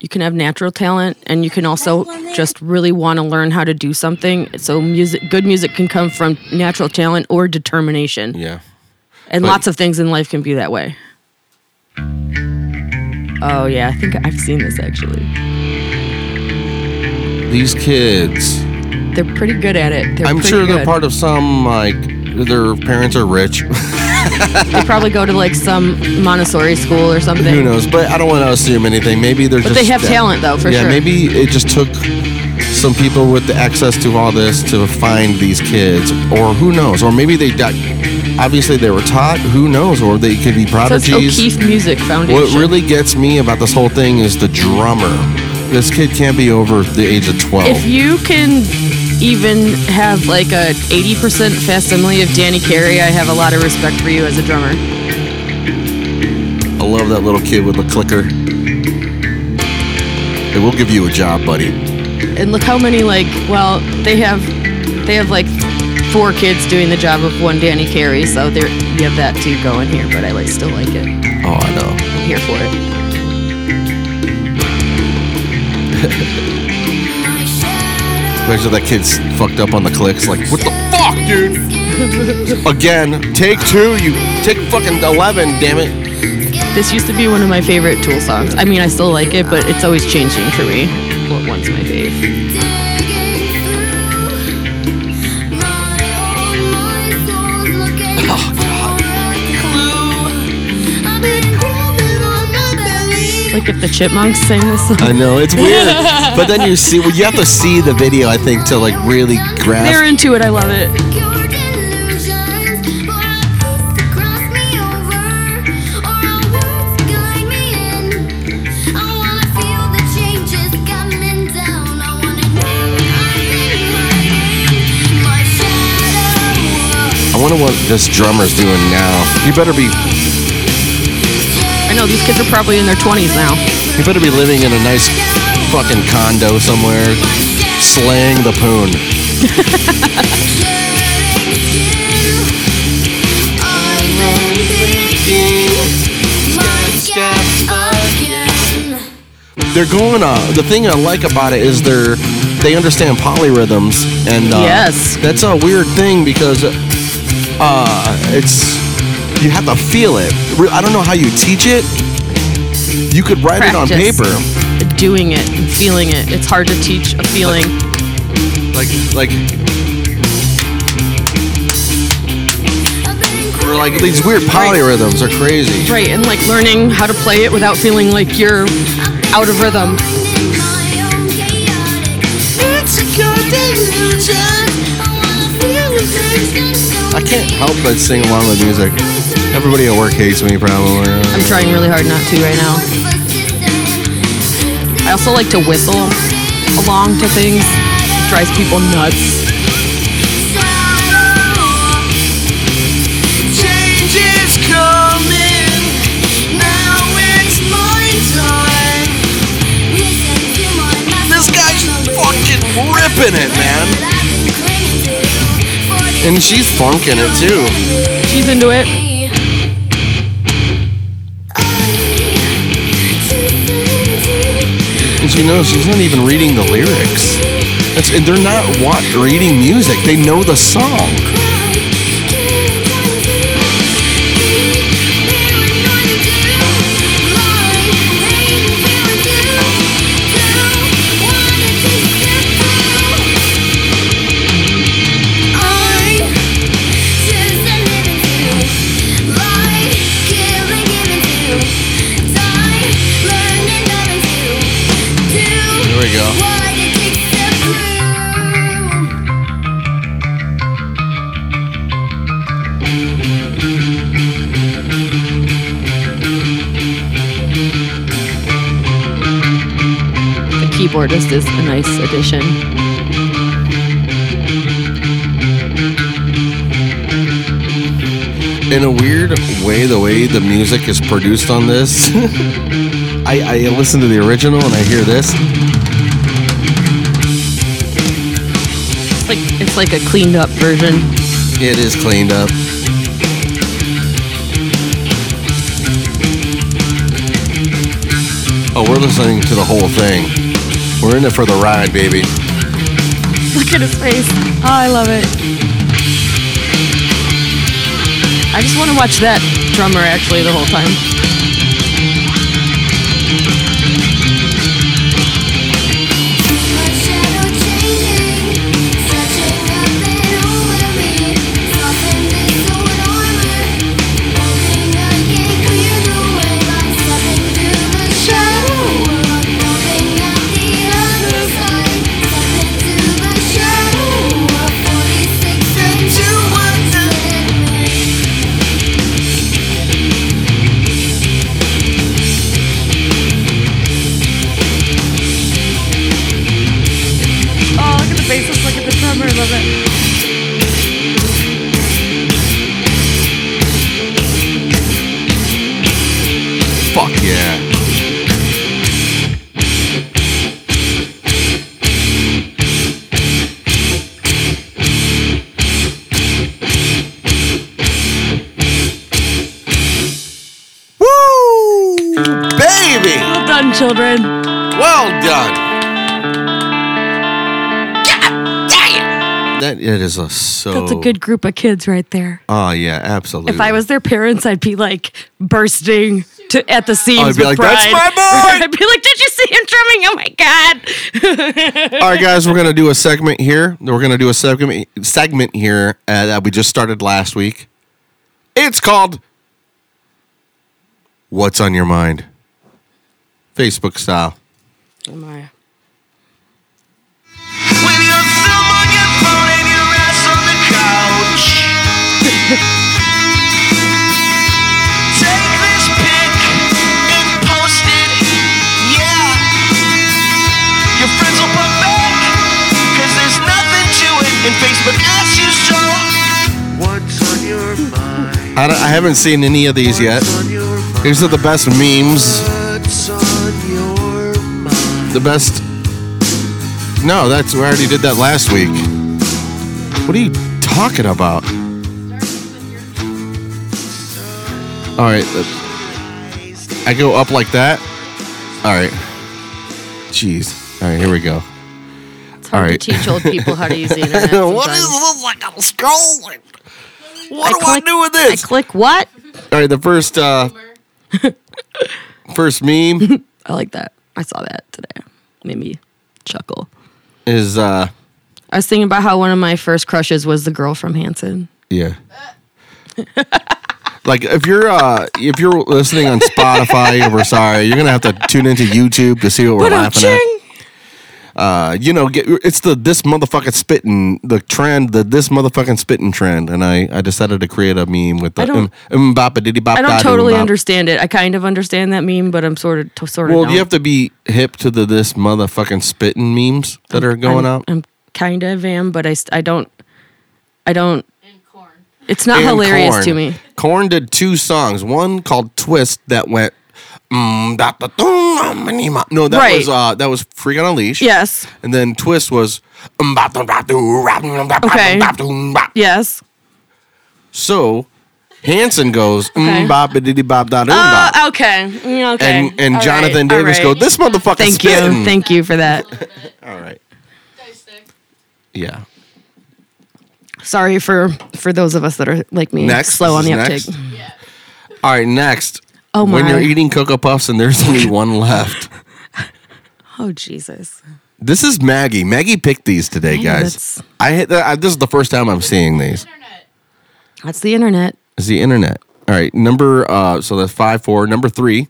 you can have natural talent and you can also just really want to learn how to do something. So music good music can come from natural talent or determination. Yeah. And But- lots of things in life can be that way. Oh yeah, I think I've seen this actually. These kids, They're pretty good at it. They're I'm pretty sure they're good. part of some like their parents are rich. They probably go to like some Montessori school or something. Who knows? But I don't want to assume anything. Maybe they're But just they have talent, though, for sure. yeah, sure. maybe it just took some people with the access to all this to find these kids, or who knows? Or maybe they got. Obviously, they were taught. Who knows? Or they could be So it's prodigies. O'Keefe Music Foundation. What really gets me about this whole thing is the drummer. This kid can't be over the age of 12. If you can even have like a 80% facsimile of Danny Carey, I have a lot of respect for you as a drummer. I love that little kid with the clicker. It will give you a job, buddy. And look how many like well, they have they have like four kids doing the job of one Danny Carey, so there you have that too going here, but I like still like it. Oh, I know. I'm here for it. Imagine that kid's fucked up on the clicks. Like, what the fuck, dude? Again, take two. You take fucking 11, damn it. This used to be one of my favorite Tool songs. I mean, I still like it, but it's always changing for me. What one's my fave? Like if the Chipmunks sang this song. I know it's weird, but then you see, well, you have to see the video, I think, to like really grasp. They're into it. I love it. I wonder what this drummer's doing now. He better be, know these kids are probably in their 20s now. he better be living in a nice fucking condo somewhere, slaying the poon. They're going. Uh, the thing I like about it is they're they understand polyrhythms, and uh, Yes. that's a weird thing because uh, it's you have to feel it. I don't know how you teach it. You could write it on paper. Doing it and feeling it. It's hard to teach a feeling. like like or like these weird polyrhythms are crazy. Right, and like learning how to play it without feeling like you're out of rhythm. I can't help but sing along with music. Everybody at work hates me probably. I'm trying really hard not to right now. I also like to whistle along to things. It drives people nuts. Change is coming. Now it's my time. This guy's fucking ripping it, man. And she's funking it too. She's into it. And she knows she's not even reading the lyrics. They're not what, reading music. They know the song. Keyboardist is a nice addition. In a weird way, the way the music is produced on this, I, I listen to the original and I hear this. It's like it's like a cleaned up version. It is cleaned up. Oh, we're listening to the whole thing. We're in it for the ride, baby. Look at his face. Oh, I love it. I just want to watch that drummer actually the whole time. Well done, children. Well done. That it is a so. That's a good group of kids right there. Oh yeah, absolutely. If I was their parents, I'd be like bursting to at the seams. I'd be with like, "That's pride. my boy!" I'd be like, "Did you see him drumming? Oh my god!" All right, guys, we're gonna do a segment here. We're gonna do a segment segment here uh, that we just started last week. It's called "What's on Your Mind," Facebook style. My. When you're on your phone and your ass on the couch. Take this pic and post it. Yeah. Your friends will put back. Cause there's nothing to it. And Facebook asks you so. What's on your mind? I, I haven't seen any of these yet. These are the best memes. The best. No, that's we already did that last week. What are you talking about? All right, I go up like that. All right. Jeez. All right, here we go. It's hard All right. to teach old people how to use the internet. What is sometimes. this? Like I'm scrolling. What do I do with this? I click what? All right, the first uh first meme I like that. I saw that today. Made me chuckle. is uh I was thinking about how one of my first crushes was the girl from Hanson. yeah. like if you're uh if you're listening on Spotify, we're sorry, you're gonna have to tune into YouTube to see what we're laughing at. Uh, you know, get, it's the this motherfucking spitting the trend, the this motherfucking spitting trend, and I I decided to create a meme with the I don't- um, bop diddy bop I don't totally understand it. I kind of understand that meme, but I'm sort of to, sort of. Well, don't. you have to be hip to the this motherfucking spitting memes that are going I'm, out. I'm kind of am, but I I don't I don't. Korn It's not And hilarious Korn. to me. Korn did two songs. One called "Twist" that went. Mm, da, da, dum, um, ma- no, that Right. was uh, that was "Freak on a Leash." Yes. and then "Twist" was. um, Okay. da, dum, ba. Yes. So, Hanson goes. Okay. Mm, bop, diddy, bop, da, doo, bop. Uh, okay. Mm, Okay. And and All Jonathan right. All Davis right. goes. This motherfucker Thank spitting. you. Thank you for that. All right. Yeah. Sorry for for those of us that are like me, Next. slow on This the is uptake. next. All right. Next. Oh When you're eating Cocoa Puffs and there's only one left. Oh Jesus. This is Maggie. Maggie picked these today, guys. that's- I hit that. I, this is the first time I'm seeing these. That's the internet. Is the internet? All right, number. Uh, so that's five, four. Number three.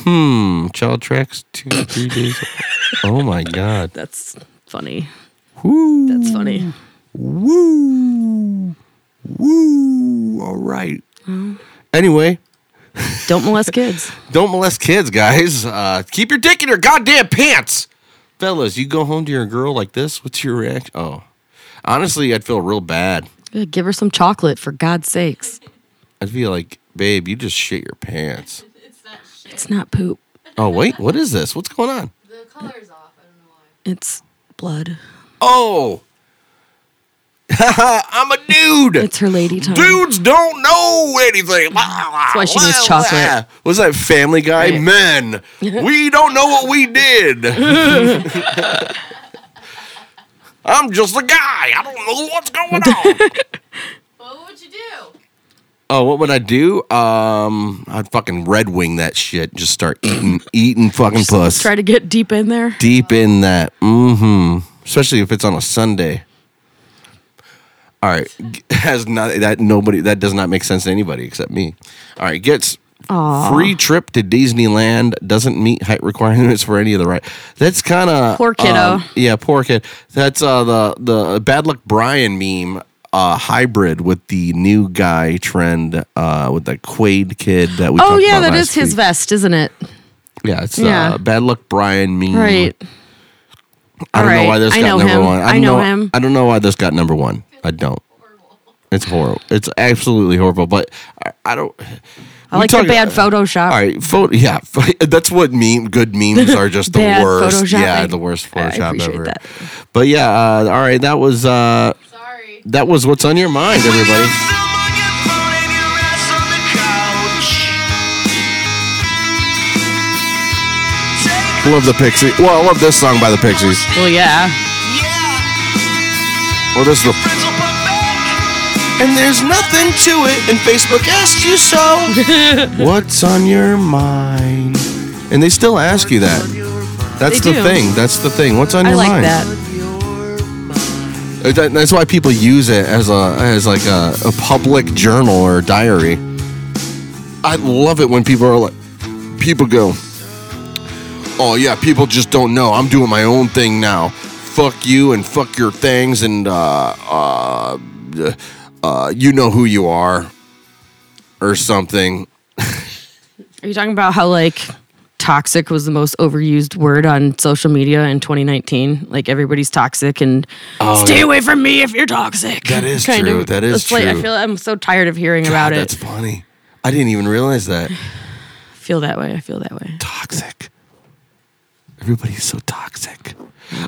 Hmm. Child tracks two, three days. Oh my God. That's funny. Woo. That's funny. Woo. Woo. All right. Anyway, Don't molest kids. Don't molest kids, guys. Uh, keep your dick in your goddamn pants. Fellas, you go home to your girl like this, what's your reaction? Oh. Honestly, I'd feel real bad. Yeah, Give her some chocolate for God's sakes. I'd feel like, babe, you just shit your pants. It's not poop. Oh, wait, what is this? What's going on? The colors off. It's blood. Oh. I'm a dude. It's her lady time. Dudes don't know anything. That's why she needs chocolate. Was that Family Guy? Right. Men, we don't know what we did. I'm just a guy. I don't know what's going on. What would you do? Oh, what would I do? Um, I'd fucking red wing that shit. Just start eating, eating fucking puss. Try to get deep in there. Deep in that. Mm-hmm. Especially if it's on a Sunday. All right, has not that nobody that does not make sense to anybody except me. All right, gets Aw. free trip to Disneyland. Doesn't meet height requirements for any of the right. That's kind of Poor kiddo. yeah, poor kid. That's uh the the bad luck Brian meme. Uh, hybrid with the new guy trend uh, with the Quaid kid that we Oh yeah, that is his week. vest, isn't it? Yeah, it's Yeah. uh, bad luck Brian meme. Right. I don't know why this I got know number him. one. I don't know him. I don't know why this got number one. I don't. It's horrible. It's absolutely horrible. But I, I don't. I we like talk- the bad Photoshop. All right, photo. Yeah, that's what meme. Good memes are just the Bad worst. Photoshop. Yeah, the worst I Photoshop appreciate ever. that. But yeah, uh, all right. That was. Uh, Sorry. That was what's on your mind, everybody. Love the Pixies. Well, I love this song by the Pixies. Well, yeah. Well, this is the. And there's nothing to it, and Facebook asks you so. What's on your mind? And they still ask you that. That's They the do. thing. That's the thing. What's on I your like mind? that. Uh, that- That's why people use it as a as like a, a public journal or diary. I love it when people are like, people go, "Oh yeah, people just don't know. I'm doing my own thing now. Fuck you and fuck your things and uh uh uh you know who you are or something." Are you talking about how like toxic was the most overused word on social media in 2019? Like everybody's toxic and Oh, stay yeah. away from me if you're toxic. That is Kind true. of- That is it's like- I feel I'm so tired of hearing about it. That's funny. I didn't even realize that. feel that way. I feel that way. Toxic. Everybody's so toxic.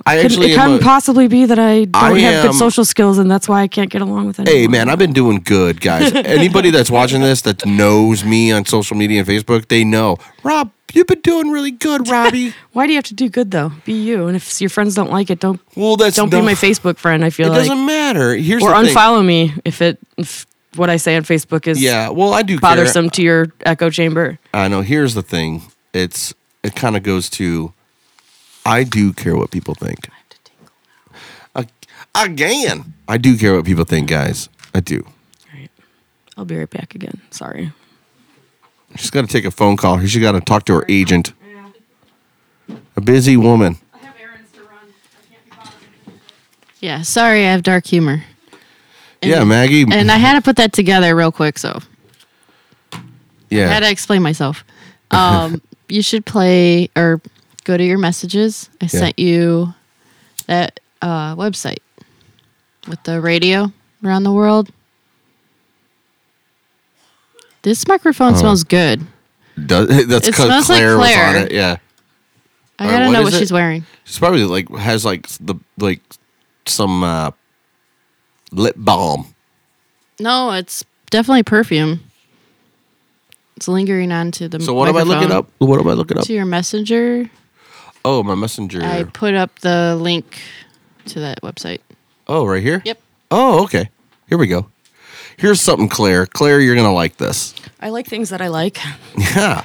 I actually it can a- possibly be that I don't I have am- good social skills and that's why I can't get along with anyone. Hey man, I've been doing good, guys. Anybody that's watching this that knows me on social media and Facebook, they know. Rob, you've been doing really good, Robbie. Why do you have to do good though? Be you. And if your friends don't like it, don't well, that's don't no- be my Facebook friend. I It feel like It doesn't matter. Here's or the thing. unfollow me if it if what I say on Facebook is Yeah, well, I do care. bothersome to your echo chamber. I know. Here's the thing. It's it kind of goes to. I do care what people think. Ag- Again, I do care what people think, guys. I do. All right. I'll be right back again. Sorry. She's got to take a phone call. She's got to talk to her agent. A busy woman. Yeah, sorry, I have dark humor. yeah, Maggie. And I had to put that together real quick, so I yeah. had to explain myself. Um, you should play or go to your messages. I sent you that uh, website with the radio around the world. This microphone Oh. smells good. Does, that's It because smells like Claire, was Claire. on it. Yeah. I gotta what know what it? she's wearing. She's probably like has like the like some uh, lip balm. No, it's definitely perfume. It's lingering onto the. So what am I looking up? What am I looking up? To your messenger, Oh, my messenger. I put up the link to that website. oh, right here. Yep. Oh, okay. Here we go. Here's something, Claire. Claire, you're gonna like this. I like things that I like. Yeah.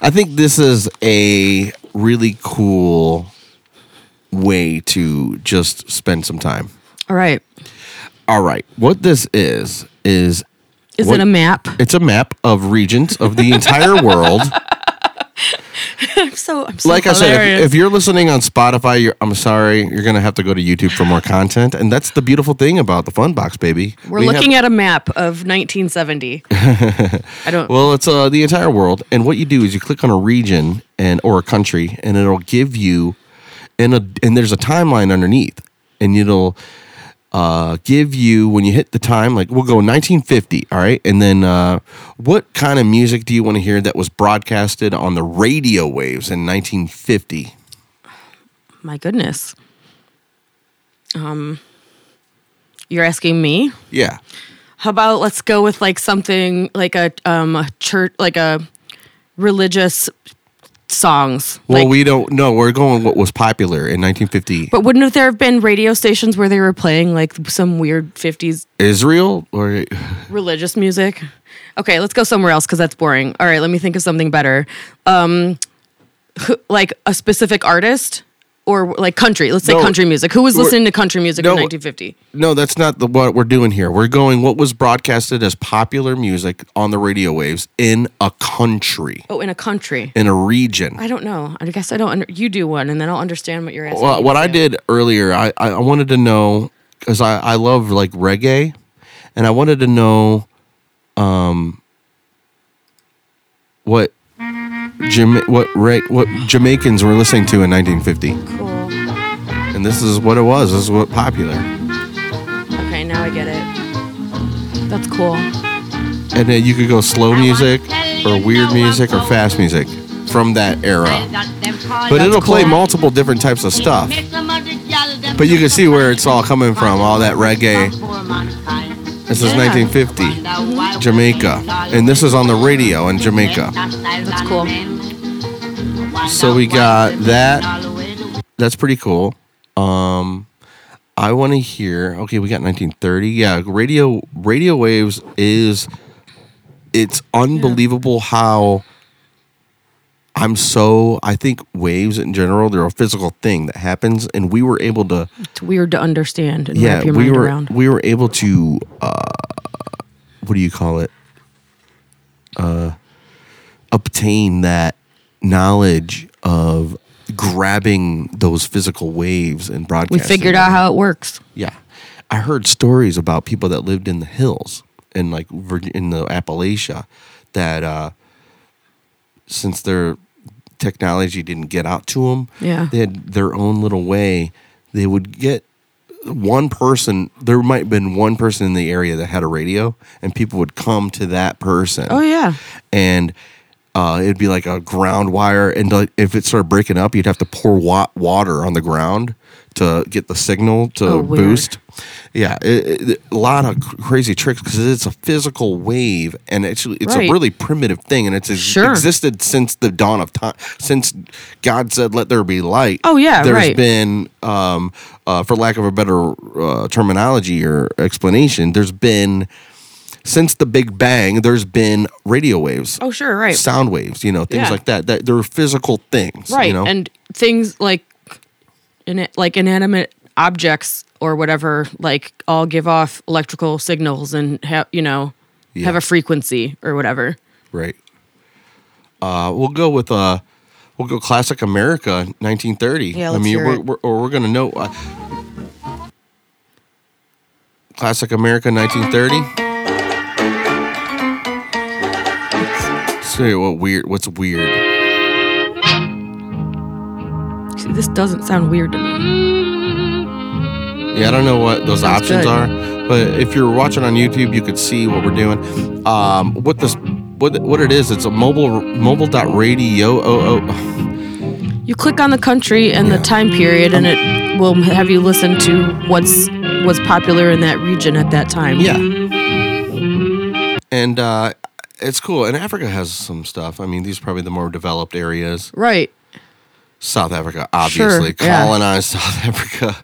I think this is a really cool way to just spend some time. All right. All right. What this is is Is what- it a map? It's a map of regions of the entire world. I'm so I'm so like I said, if, if you're listening on Spotify, I'm sorry, you're gonna have to go to YouTube for more content, and that's the beautiful thing about the Fun Box, baby. We're looking at a map of 1970. I don't. Well, it's uh, the entire world, and what you do is you click on a region and or a country, and it'll give you, and a and there's a timeline underneath, and it'll uh, give you when you hit the time, like we'll go 1950, all right, and then uh, what kind of music do you want to hear that was broadcasted on the radio waves in 1950? My goodness. Um, you're asking me? Yeah. How about let's go with like something like a um a church like a religious songs. Well, like, we don't know. We're going what was popular in 1950. but wouldn't there have been radio stations where they were playing like some weird 50s Israel or religious music? Okay, let's go somewhere else because that's boring. All right, let me think of something better. Um, like a specific artist or like country. Let's say No, country music. Who was we're- listening to country music no, in 1950? no, that's not the what we're doing here. We're going what was broadcasted as popular music on the radio waves in a country, Oh, in a country. in a region. I don't know. I guess I don't. Under, you do one, and then I'll understand what you're asking. Well, me what to I do. did earlier, I, I I wanted to know because I, I love like reggae, and I wanted to know, um, what Jama- what re- what Jamaicans were listening to in 1950, Cool. and this is what it was. This is what popular, Okay, now I get it. That's cool. and then you could go slow music, or weird music, or fast music from that era. But it'll play multiple different types of stuff. But you can see where it's all coming from, all that reggae. This is 1950, Jamaica. And this is on the radio in Jamaica. That's cool. So we got that. That's pretty cool. Um I want to hear. Okay, we got 1930. Yeah, radio radio waves is it's unbelievable how I'm so I think waves in general they're a physical thing that happens and we were able to It's weird to understand and yeah wrap your we mind were around. we were able to uh what do you call it uh obtain that knowledge of grabbing those physical waves and broadcasting. We figured out how it works. yeah i heard stories about people that lived in the hills in like in the appalachia that uh since their technology didn't get out to them Yeah. they had their own little way they would get one person there might have been one person in the area that had a radio and people would come to that person Oh yeah. and uh, it'd be like a ground wire and like, if it started breaking up you'd have to pour wa- water on the ground to get the signal to Oh, boost yeah it, it- a lot of crazy tricks because it's a physical wave and actually it's Right. a really primitive thing and it's ex- Sure. existed since the dawn of time since god said let there be light Oh, yeah, There's right. been um, uh, for lack of a better uh, terminology or explanation there's been since the big bang there's been radio waves Oh sure, right. sound waves, you know, things Yeah. like that. That they're physical things, right. You know, And things like in like inanimate objects or whatever like all give off electrical signals and have you know have a frequency or whatever. right. Uh, we'll go with uh, we'll go classic America, 1930. Yeah, I let's mean, hear we're, it. we're or we're gonna know. Uh, classic America, 1930. Say what weird? What's weird? See, this doesn't sound weird to me. Yeah, I don't know what those Sounds options good. are, but if you're watching on YouTube, you could see what we're doing. Um, what this, what what it is? It's a mobile mobile.radio. Oh, oh. You click on the country and the time period, and it will have you listen to what's what's popular in that region at that time. Yeah. and uh, it's cool. And Africa has some stuff. I mean, these are probably the more developed areas. Right. South Africa, obviously, Sure, yeah. colonized South Africa.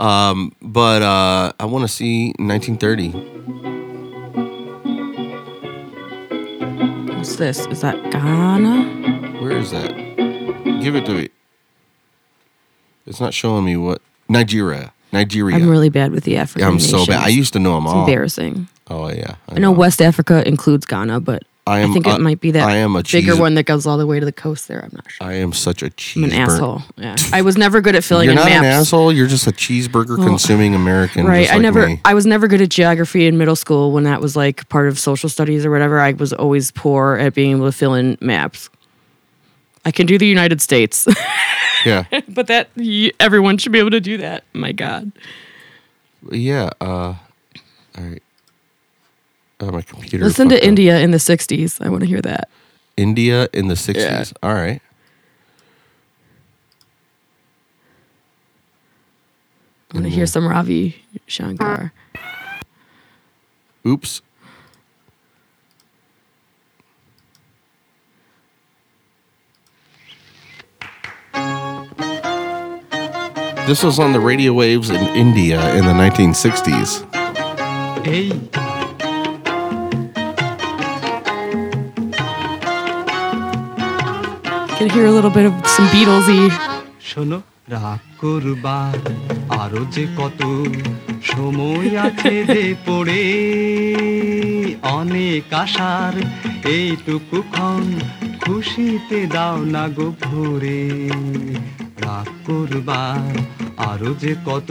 Um, but uh, I want to see 1930. What's this? Is that Ghana? Where is that? Give it to me. It's not showing me what Nigeria. Nigeria. I'm really bad with the African. Yeah, I'm so bad. I used to know them It's all. embarrassing. Oh yeah, I know West Africa includes Ghana, but I am. I think it might be that I am a bigger cheese- one that goes all the way to the coast there. I'm not sure. I am such a cheeseburger. I'm an asshole. Yeah. I was never good at filling You're in not maps. an asshole. You're just a cheeseburger consuming American. Right. I like never me. I was never good at geography in middle school when that was like part of social studies or whatever. I was always poor at being able to fill in maps. I can do the United States. Yeah. but that everyone should be able to do that. My god. Yeah. Uh, all right. Uh, my computer. Listen to fucked up. India in the 60s. I want to hear that. India in the 60s. All right. I want to hear some Ravi Shankar. Oops. This was on the radio waves in India in the 1960s. এই Can hear a little bit of some Beatlesy. শোনো রাগ করবার আরো যে কত সময় আছে যে পড়ে অনেক আশার এইটুকু ক্ষণ খুশিতে দাও না গো ভরে রাগ করবার আরো যে কত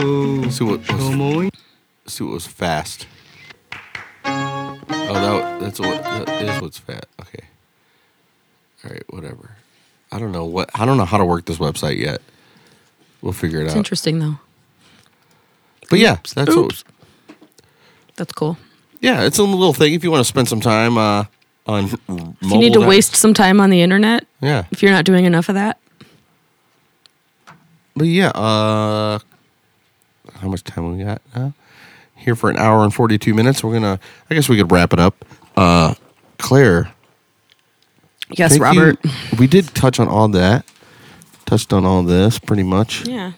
See what was, সময় see what was fast. Oh, that, that's what that is what's fat. Okay. All right, whatever. I don't know what I don't know how to work this website yet. We'll figure it out. It's out. interesting though. But yeah, that's what, That's cool. yeah, it's a little thing if you want to spend some time uh, on. If you need to waste some time on the internet, Yeah. if you're not doing enough of that, But yeah, uh, how much time we got now? Here for an hour and forty-two minutes. We're gonna. I guess we could wrap it up. Uh, Claire. Yes, thank you. Robert. We did touch on all that. Touched on all this pretty much. yeah,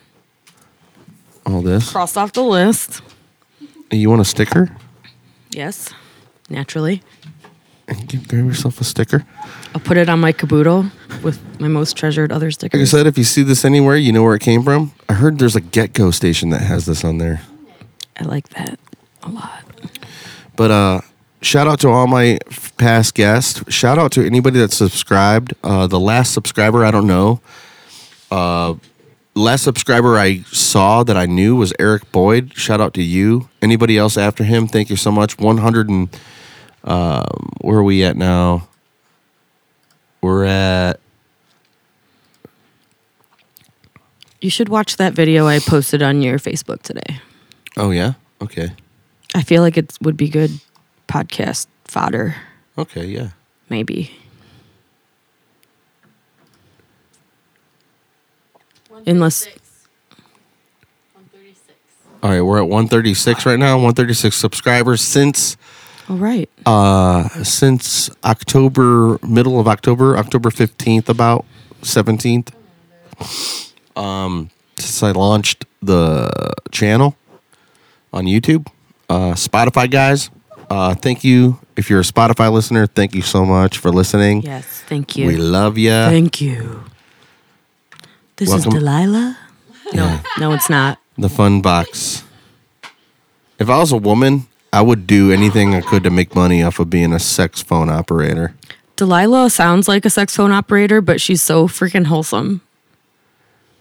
All this. crossed off the list. You want a sticker? Yes, naturally. And Give grab yourself a sticker. I'll put it on my caboodle with my most treasured other stickers. Like I said, if you see this anywhere, you know where it came from. I heard there's a GetGo station that has this on there. I like that a lot. But uh shout out to all my past guests. Shout out to anybody that subscribed. Uh the last subscriber, I don't know. Uh last subscriber I saw that I knew was Eric Boyd. Shout out to you. Anybody else after him, thank you so much. 100 and um where are we at now? We're at You should watch that video I posted on your Facebook today. Oh yeah. Okay. I feel like it would be good podcast fodder, Okay, yeah. maybe. Unless All right, we're at 136 right now. 136 subscribers since all right. uh since October, middle of October, October 15th about 17th. Um since I launched the channel on YouTube. Uh Spotify guys, uh thank you if you're a Spotify listener, thank you so much for listening. Yes, thank you. We love you. Thank you. This Welcome. is Delilah? No, Yeah. no, it's not. The fun box. If I was a woman, I would do anything I could to make money off of being a sex phone operator. Delilah sounds like a sex phone operator, but she's so freaking wholesome.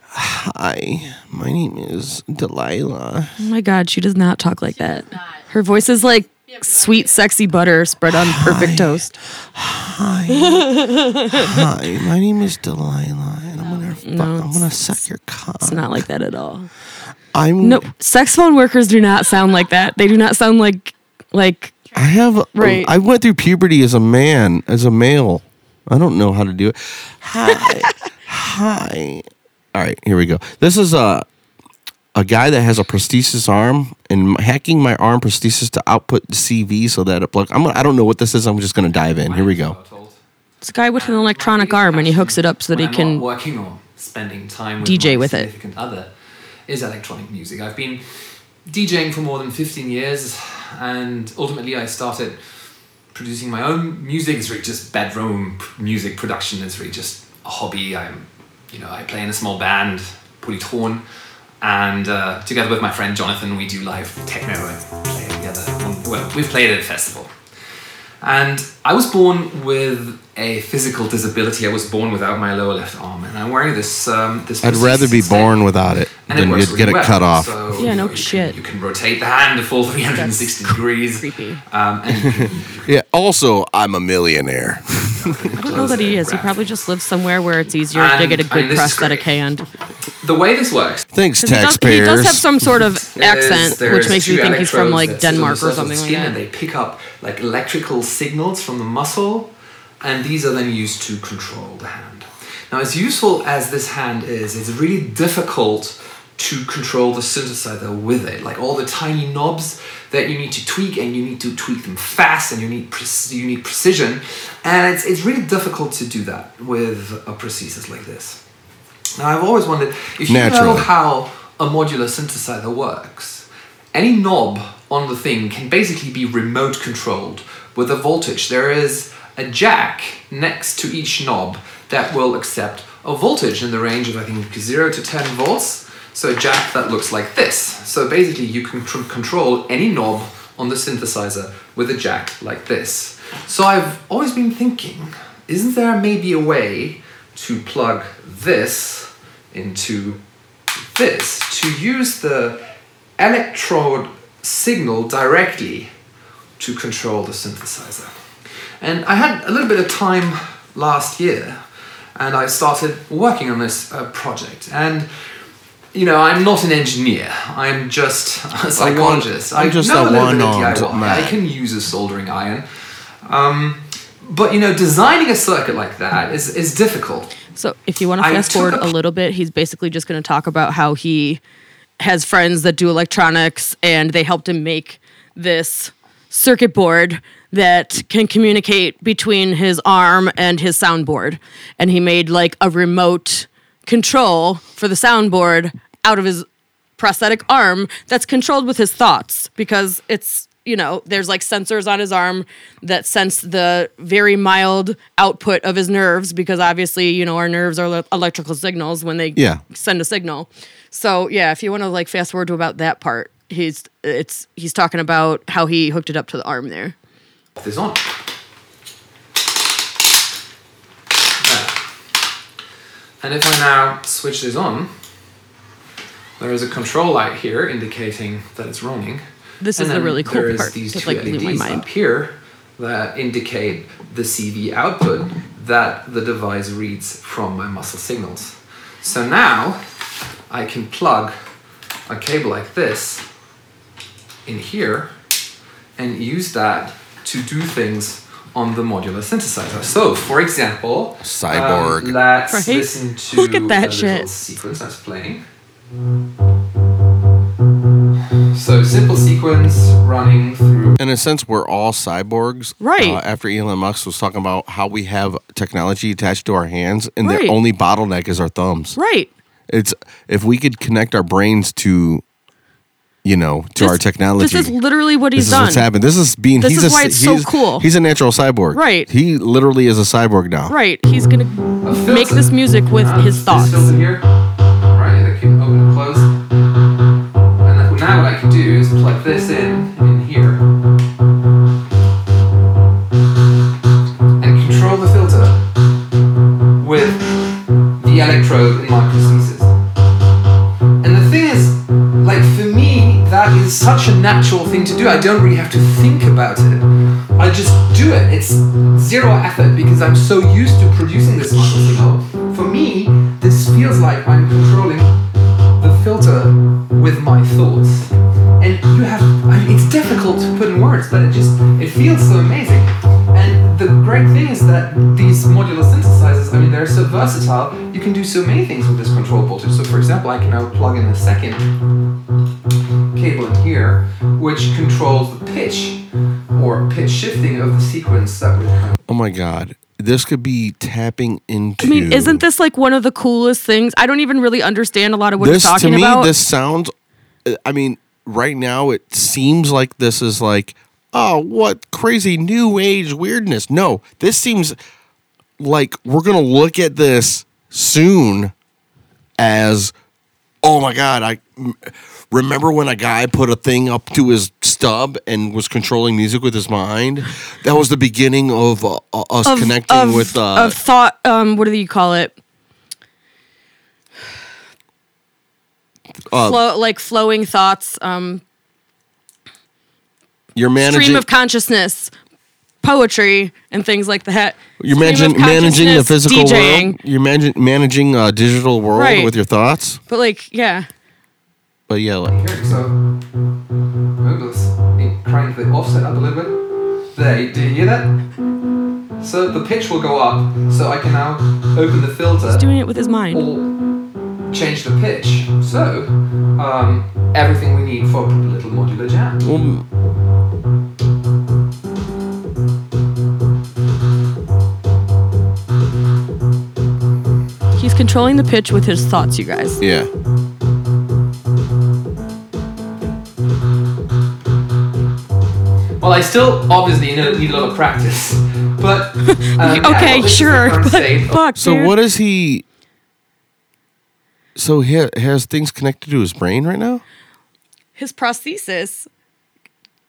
Hi, my name is Delilah. Oh my god, she does not talk like that. Her voice is like sweet, sexy butter spread on perfect toast. Hi, Hi. my name is Delilah, and I'm gonna fu- No, I'm gonna suck your cock. It's not like that at all. I'm No, sex phone workers do not sound like that. They do not sound like like I have Right. I went through puberty as a man, as a male. I don't know how to do it. Hi, hi. All right, here we go. This is a a guy that has a prosthesis arm and hacking my arm prosthesis to output CV so that it plug. I'm gonna- I don't know what this is. I'm just gonna dive in. Here we go. it's a guy with an electronic arm and he hooks it up so that he can not working or spending time with DJ my with it. significant other is electronic music. I've been DJing for more than 15 years and ultimately I started producing my own music. It's really just bedroom music production. It's really just a hobby. I'm, you know, I play in a small band, Polytorn, and uh, together with my friend Jonathan, we do live techno and play together. Well, we've played at a festival. And I was born with a physical disability. I was born without my lower left arm, and I'm wearing this. Um, this. I'd rather be prosthesis born without it and than works you'd get it well. cut off. So Yeah, no shit. you can rotate the hand a full 360 degrees. Creepy. Um, and yeah. Also, I'm a millionaire. I don't know that he is. He probably just lives somewhere where it's easier to get a good mean, this is prosthetic hand. the way this works. Thanks, 'Cause he does, he does have some sort of accent, there's which makes two me think he's from electrodes like that sit on the Denmark or surface of something the like skin, that. And they pick up like electrical signals from the muscle, and these are then used to control the hand. Now, as useful as this hand is, it's really difficult to control the synthesizer with it. Like all the tiny knobs that you need to tweak, and you need to tweak them fast, and you need pre- you need precision, and it's it's really difficult to do that with a prosthesis like this. Now, I've always wondered if you know how a modular synthesizer works. Any knob on the thing can basically be remote controlled with a voltage. There is a jack next to each knob that will accept a voltage in the range of, I think, 0 to 10 volts. So a jack that looks like this. So basically, you can tr- control any knob on the synthesizer with a jack like this. So I've always been thinking, isn't there maybe a way to plug this into this to use the electrode signal directly to control the synthesizer. And I had a little bit of time last year and I started working on this uh, project. And you know, I'm not an engineer. I'm just a psychologist. I'm I know a a little bit of one-armed DIY. man. I can use a soldering iron. Um, but you know, designing a circuit like that is, is difficult. So if you want to fast forward a- a little bit, he's basically just going to talk about how he has friends that do electronics and they helped him make this circuit board that can communicate between his arm and his soundboard. And he made like a remote control for the soundboard out of his prosthetic arm that's controlled with his thoughts because it's you know there's like sensors on his arm that sense the very mild output of his nerves because obviously you know our nerves are le- electrical signals when they Yeah. send a signal so yeah if you want to like fast forward to about that part he's it's he's talking about how he hooked it up to the arm there this on. And if I now switch this on, there is a control light here indicating that it's running. This And is the really cool there is part These two like, blew my LEDs mind. up here that indicate the CV output that the device reads from my muscle signals. So now I can plug a cable like this in here and use that to do things on the modular synthesizer. So, for example, Cyborg. um, let's Right? listen to Look at that a shit. little sequence that's playing. So, simple sequence running through. In a sense, we're all cyborgs. Right. Uh, after Elon Musk was talking about how we have technology attached to our hands, and Right. the only bottleneck is our thumbs. right It's if we could connect our brains to, you know, to This- our technology. this is literally what this he's is what's done. happened. This is being. This he's is a, why it's so cool. He's a natural cyborg. Right. He literally is a cyborg now. right he's gonna make this music with Uh, his this thoughts That can open and close. And now what I can do is plug this in in here and control the filter with the electrode in my prosthesis. And the thing is, like for me, that is such a natural thing to do. I don't really have to think about it. I just do it. It's zero effort because I'm so used to producing this muscle signal. For me, this feels like I'm controlling filter with my thoughts. And you have, I mean, it's difficult to put in words, but it just, it feels so amazing. And the great thing is that these modular synthesizers, I mean, they're so versatile, you can do so many things with this control voltage. So for example, I can now plug in the second cable in here, which controls the pitch or pitch shifting of the sequence that we're Oh my god, this could be tapping into. I mean, isn't this like one of the coolest things? I don't even really understand a lot of what this he's talking about. to me? about. This sounds. I mean, right now it seems like this is like, oh, what crazy new age weirdness. No, this seems like we're gonna look at this soon as Oh my god! I remember when a guy put a thing up to his stub and was controlling music with his mind. That was the beginning of uh, uh, us Of- connecting of- with. Uh, of thought. Um, what do you call it? uh, Flow, like flowing thoughts. Um, you're managing. stream of consciousness, poetry, and things like that. You're managing managing the physical DJing. world. You're managing managing a digital world Right. with your thoughts. But like, yeah. But yeah, like, So, move this, crank the offset up a little bit. There, do you hear that? So the pitch will go up, so I can now open the filter. He's doing it with his mind. Or change the pitch. So, um, everything we need for a little modular jam. He's controlling the pitch with his thoughts, you guys. yeah. Well, I still obviously need need a lot of practice, but um, okay, this is the sure. But fuck, So dude. what is he? So he has things connected to his brain right now. his prosthesis,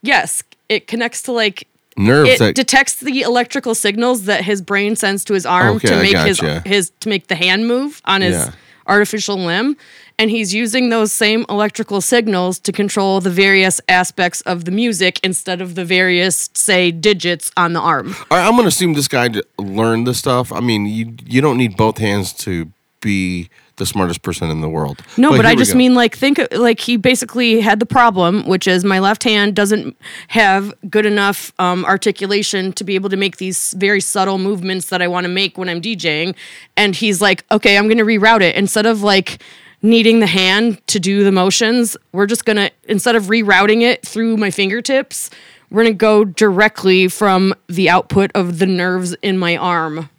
yes, it connects to like Nerves It that- detects the electrical signals that his brain sends to his arm Okay, to I make his his to make the hand move on his Yeah. Artificial limb, and he's using those same electrical signals to control the various aspects of the music instead of the various say digits on the arm. All right, I'm gonna assume this guy learned this stuff. I mean, you you don't need both hands to be the smartest person in the world. No, but, here I just go. mean like think like he basically had the problem, which is my left hand doesn't have good enough um, articulation to be able to make these very subtle movements that I want to make when I'm DJing, and he's like, okay, I'm going to reroute it instead of like needing the hand to do the motions. We're just gonna instead of rerouting it through my fingertips, we're gonna go directly from the output of the nerves in my arm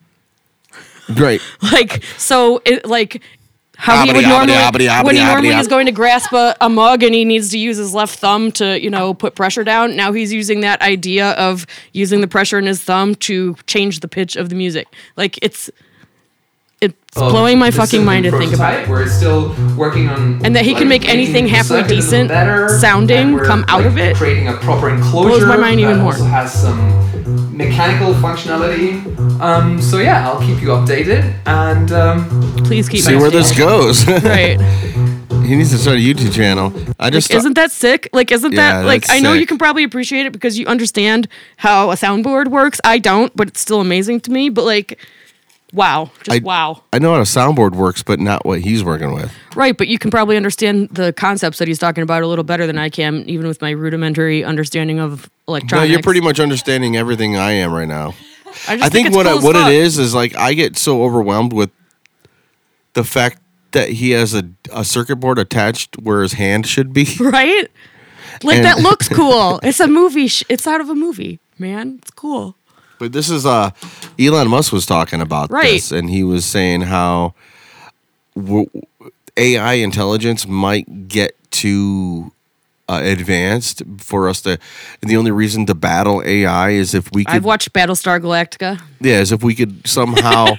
Great. like so it like how he Obbity, would obbity, normally obbity, when he normally obbity, is going to grasp a, a mug and he needs to use his left thumb to you know put pressure down now he's using that idea of using the pressure in his thumb to change the pitch of the music like it's it's of blowing my fucking mind to think about prototype, it Where it's still working on And that he can make anything halfway circuit a little decent better, sounding and we're, come out of it. Creating a proper enclosure Blows my mind even more. Has some mechanical functionality. Um, so yeah, I'll keep you updated and um, please keep See where this goes. right he needs to start a YouTube channel. I just like, isn't that sick? Like, isn't Yeah, that like? I know you can probably appreciate it because you understand how a soundboard works. I don't, but it's still amazing to me. But like, wow, just I- wow, I know how a soundboard works, but not what he's working with. right? But you can probably understand the concepts that he's talking about a little better than I can, even with my rudimentary understanding of No, electronics. you're pretty much understanding everything I am right now. I, I think it's what I, what it is is like I get so overwhelmed with the fact that he has a, a circuit board attached where his hand should be. right? Like And- that looks cool. It's a movie. Sh- it's out of a movie, man. It's cool. But this is uh Elon Musk was talking about Right. this, and he was saying how w- AI intelligence might get too uh, advanced for us to. And the only reason to battle AI is if we could. I've watched Battlestar Galactica. yeah, as if we could somehow,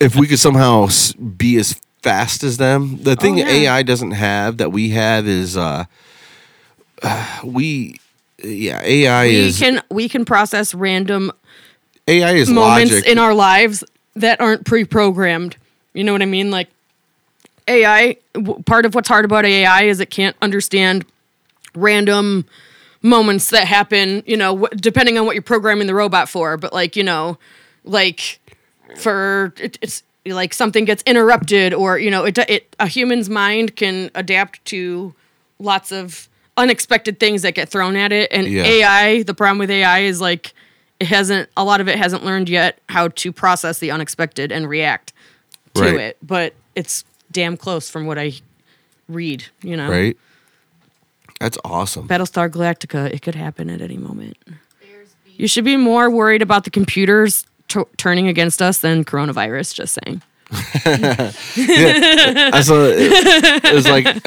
if we could somehow be as fast as them. The thing Oh, yeah. AI doesn't have that we have is uh, we. Yeah, AI we is can we can process random AI is moments logic. in our lives that aren't pre-programmed. You know what I mean? Like AI, w- part of what's hard about AI is it can't understand random moments that happen, you know, wh- depending on what you're programming the robot for, but like, you know, like for it, it's like something gets interrupted or, you know, it, it a human's mind can adapt to lots of unexpected things that get thrown at it and Yeah. AI, the problem with AI is like it hasn't a lot of it hasn't learned yet how to process the unexpected and react to Right. it, but it's damn close from what I read, you know. right? That's awesome. Battlestar Galactica, it could happen at any moment. You should be more worried about the computers t- turning against us than coronavirus, just saying. Saw it, it was like,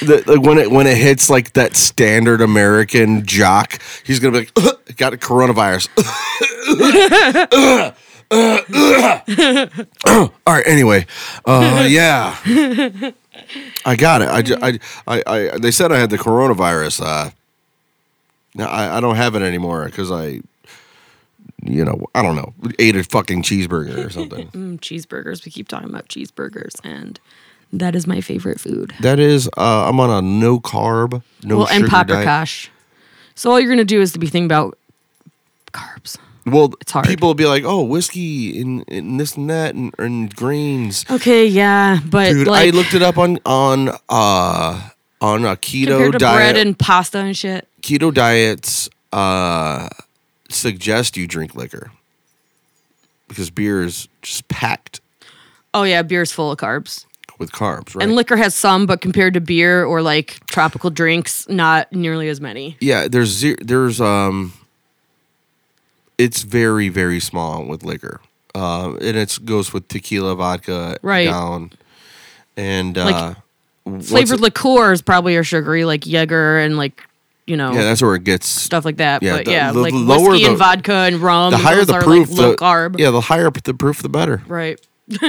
the, like when it when it hits like that standard American jock, he's gonna be like, "Ugh, got a coronavirus. All right. Anyway, uh, yeah, I got it. I, I, I, I, they said I had the coronavirus. Uh, now I, I don't have it anymore because I, you know, I don't know, ate a fucking cheeseburger or something. Mm, cheeseburgers. We keep talking about cheeseburgers, and that is my favorite food. that is, uh, I'm on a no carb, no well, and paprikash. So all you're gonna do is to be thinking about carbs. Well, It's hard. people will be like, "Oh, whiskey and, and this and that and, and grains." Okay, yeah, but Dude, like I looked it up on on uh on a keto diet. bread and pasta and shit. keto diets uh suggest you drink liquor because beer is just packed Oh yeah, beer's full of carbs. with carbs, right? And liquor has some, but compared to beer or like tropical drinks, not nearly as many. yeah, there's zero, there's um it's very very small with liquor. Uh, and it goes with tequila, vodka, Right. down, and Like, uh, what's Flavored it- liqueurs probably are sugary, like Jaeger and like you know Yeah, that's where it gets stuff like that. yeah, but the- yeah, the like lower whiskey the- and vodka and rum. the higher the proof, like, low the carb. Yeah, the higher the proof, the better. Right.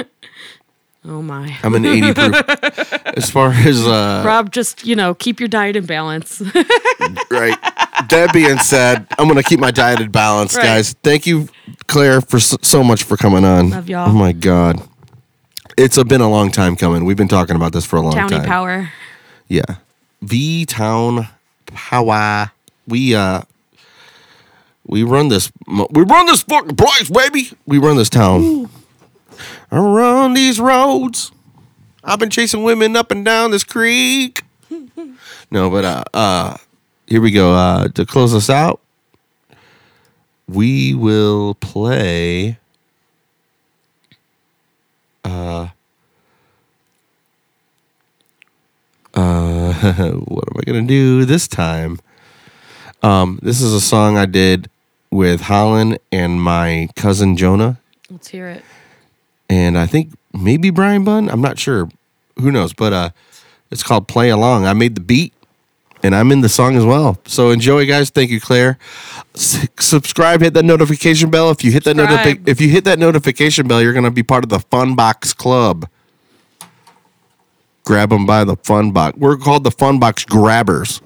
oh my. I'm an 80 proof. As far as uh, Rob, just you know, keep your diet in balance. right. That being said, I'm gonna keep my diet in balance, Right. guys. Thank you, Claire, for so, so much for coming on. Love y'all. Oh my god, it's a, been a long time coming. We've been talking about this for a long Towny time. power. Yeah, V Town Power. We uh, we run this. We run this fucking place, baby. We run this town. I run these roads. I've been chasing women up and down this creek. No, but uh, uh, here we go. Uh, to close us out, we will play. Uh, uh, what am I gonna do this time? Um, this is a song I did with Holland and my cousin Jonah, Let's hear it. and I think maybe Brian Bunn. I'm not sure. Who knows? But uh, it's called "Play Along." I made the beat, and I'm in the song as well. So enjoy, guys. Thank you, Claire. S- subscribe. Hit that notification bell. If you hit that notifi- if you hit that notification bell, you're gonna be part of the Fun Box Club. Grab them by the Fun Box. We're called the Fun Box Grabbers.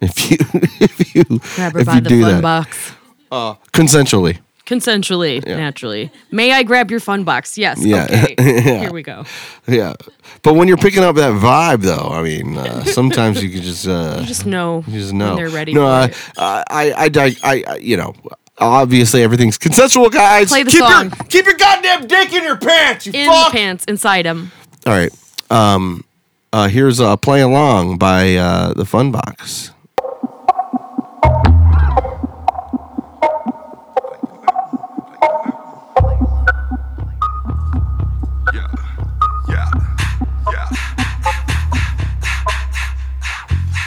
If you if you Grab her if by you the do fun that box. uh, consensually. Consensually, Yeah. naturally. May I grab your fun box? Yes. Yeah. Okay. Yeah. Here we go. Yeah, but when you're picking up that vibe, though, I mean, uh, sometimes you can just uh, You just know. you just know when they're ready No, for I, it. I, I, I, I, I, you know, obviously everything's consensual, guys. Play the keep song. Your, keep your goddamn dick in your pants, you In fuck. the pants, inside them. All right. Um, uh, here's a "Play Along" by uh, the Fun Box.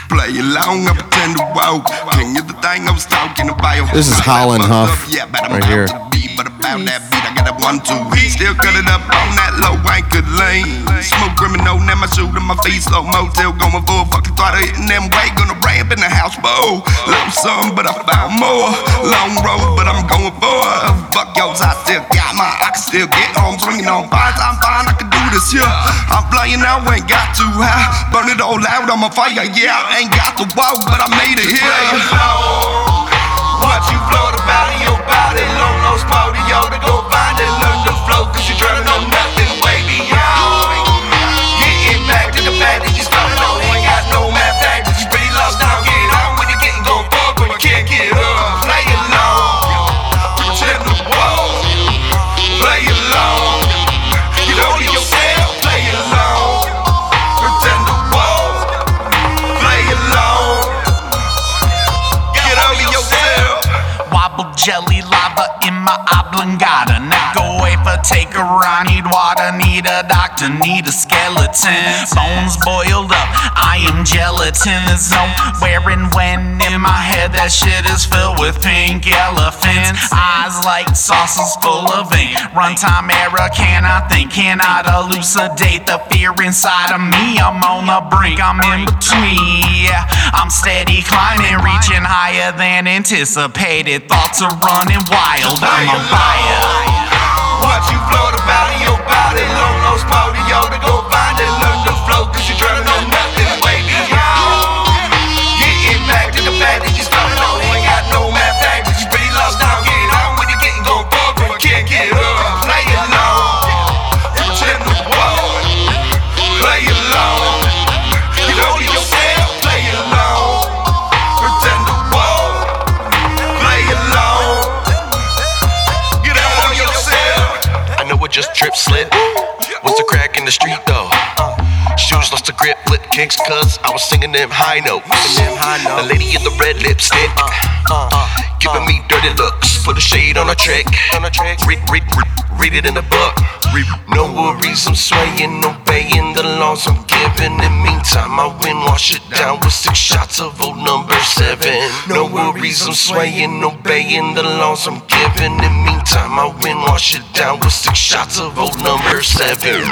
Play along, I pretend to walk. Can you the thing I was talking about? This is Holland Huff Yeah, but I'm right here. Beat, but about that beat, I got a one, two. Still cut it up on that low anchor lane. Smoke criminal, now my shoot in my face, slow motel, going a fucking throttle, hitting them way, gonna ramp in the house, bow. Love some, but I found more. Long road, but I'm going for it. Fuck yours, I still got my, I can still get home, swinging on fires, I'm fine, I can do this, yeah. I'm flying out, ain't got too high. Burn it all out, I'm a fire, yeah. I ain't got the walk, but I made it here. What you float lava in take a ride. Need water, need a doctor, need a skeleton. Bones boiled up, I am gelatin. There's no where and when in my head. That shit is filled with pink elephants. Eyes like saucers full of ink. Runtime error, cannot think, cannot elucidate the fear inside of me. I'm on the brink, I'm in between. I'm steady climbing, reaching higher than anticipated. Thoughts are running wild, I'm on fire. What you float about in your body. Low, kicks, cuz I was singing them high notes. The lady in the red lipstick, uh, giving me dirty looks. Put a shade on a trick, read, read, read, read it in the book. No worries, I'm swaying, obeying the laws I'm giving. In the meantime, I win, wash it down with six shots of old number seven. No worries, I'm swaying, obeying the laws I'm giving. In the meantime, I win, wash it down with six shots of old number seven.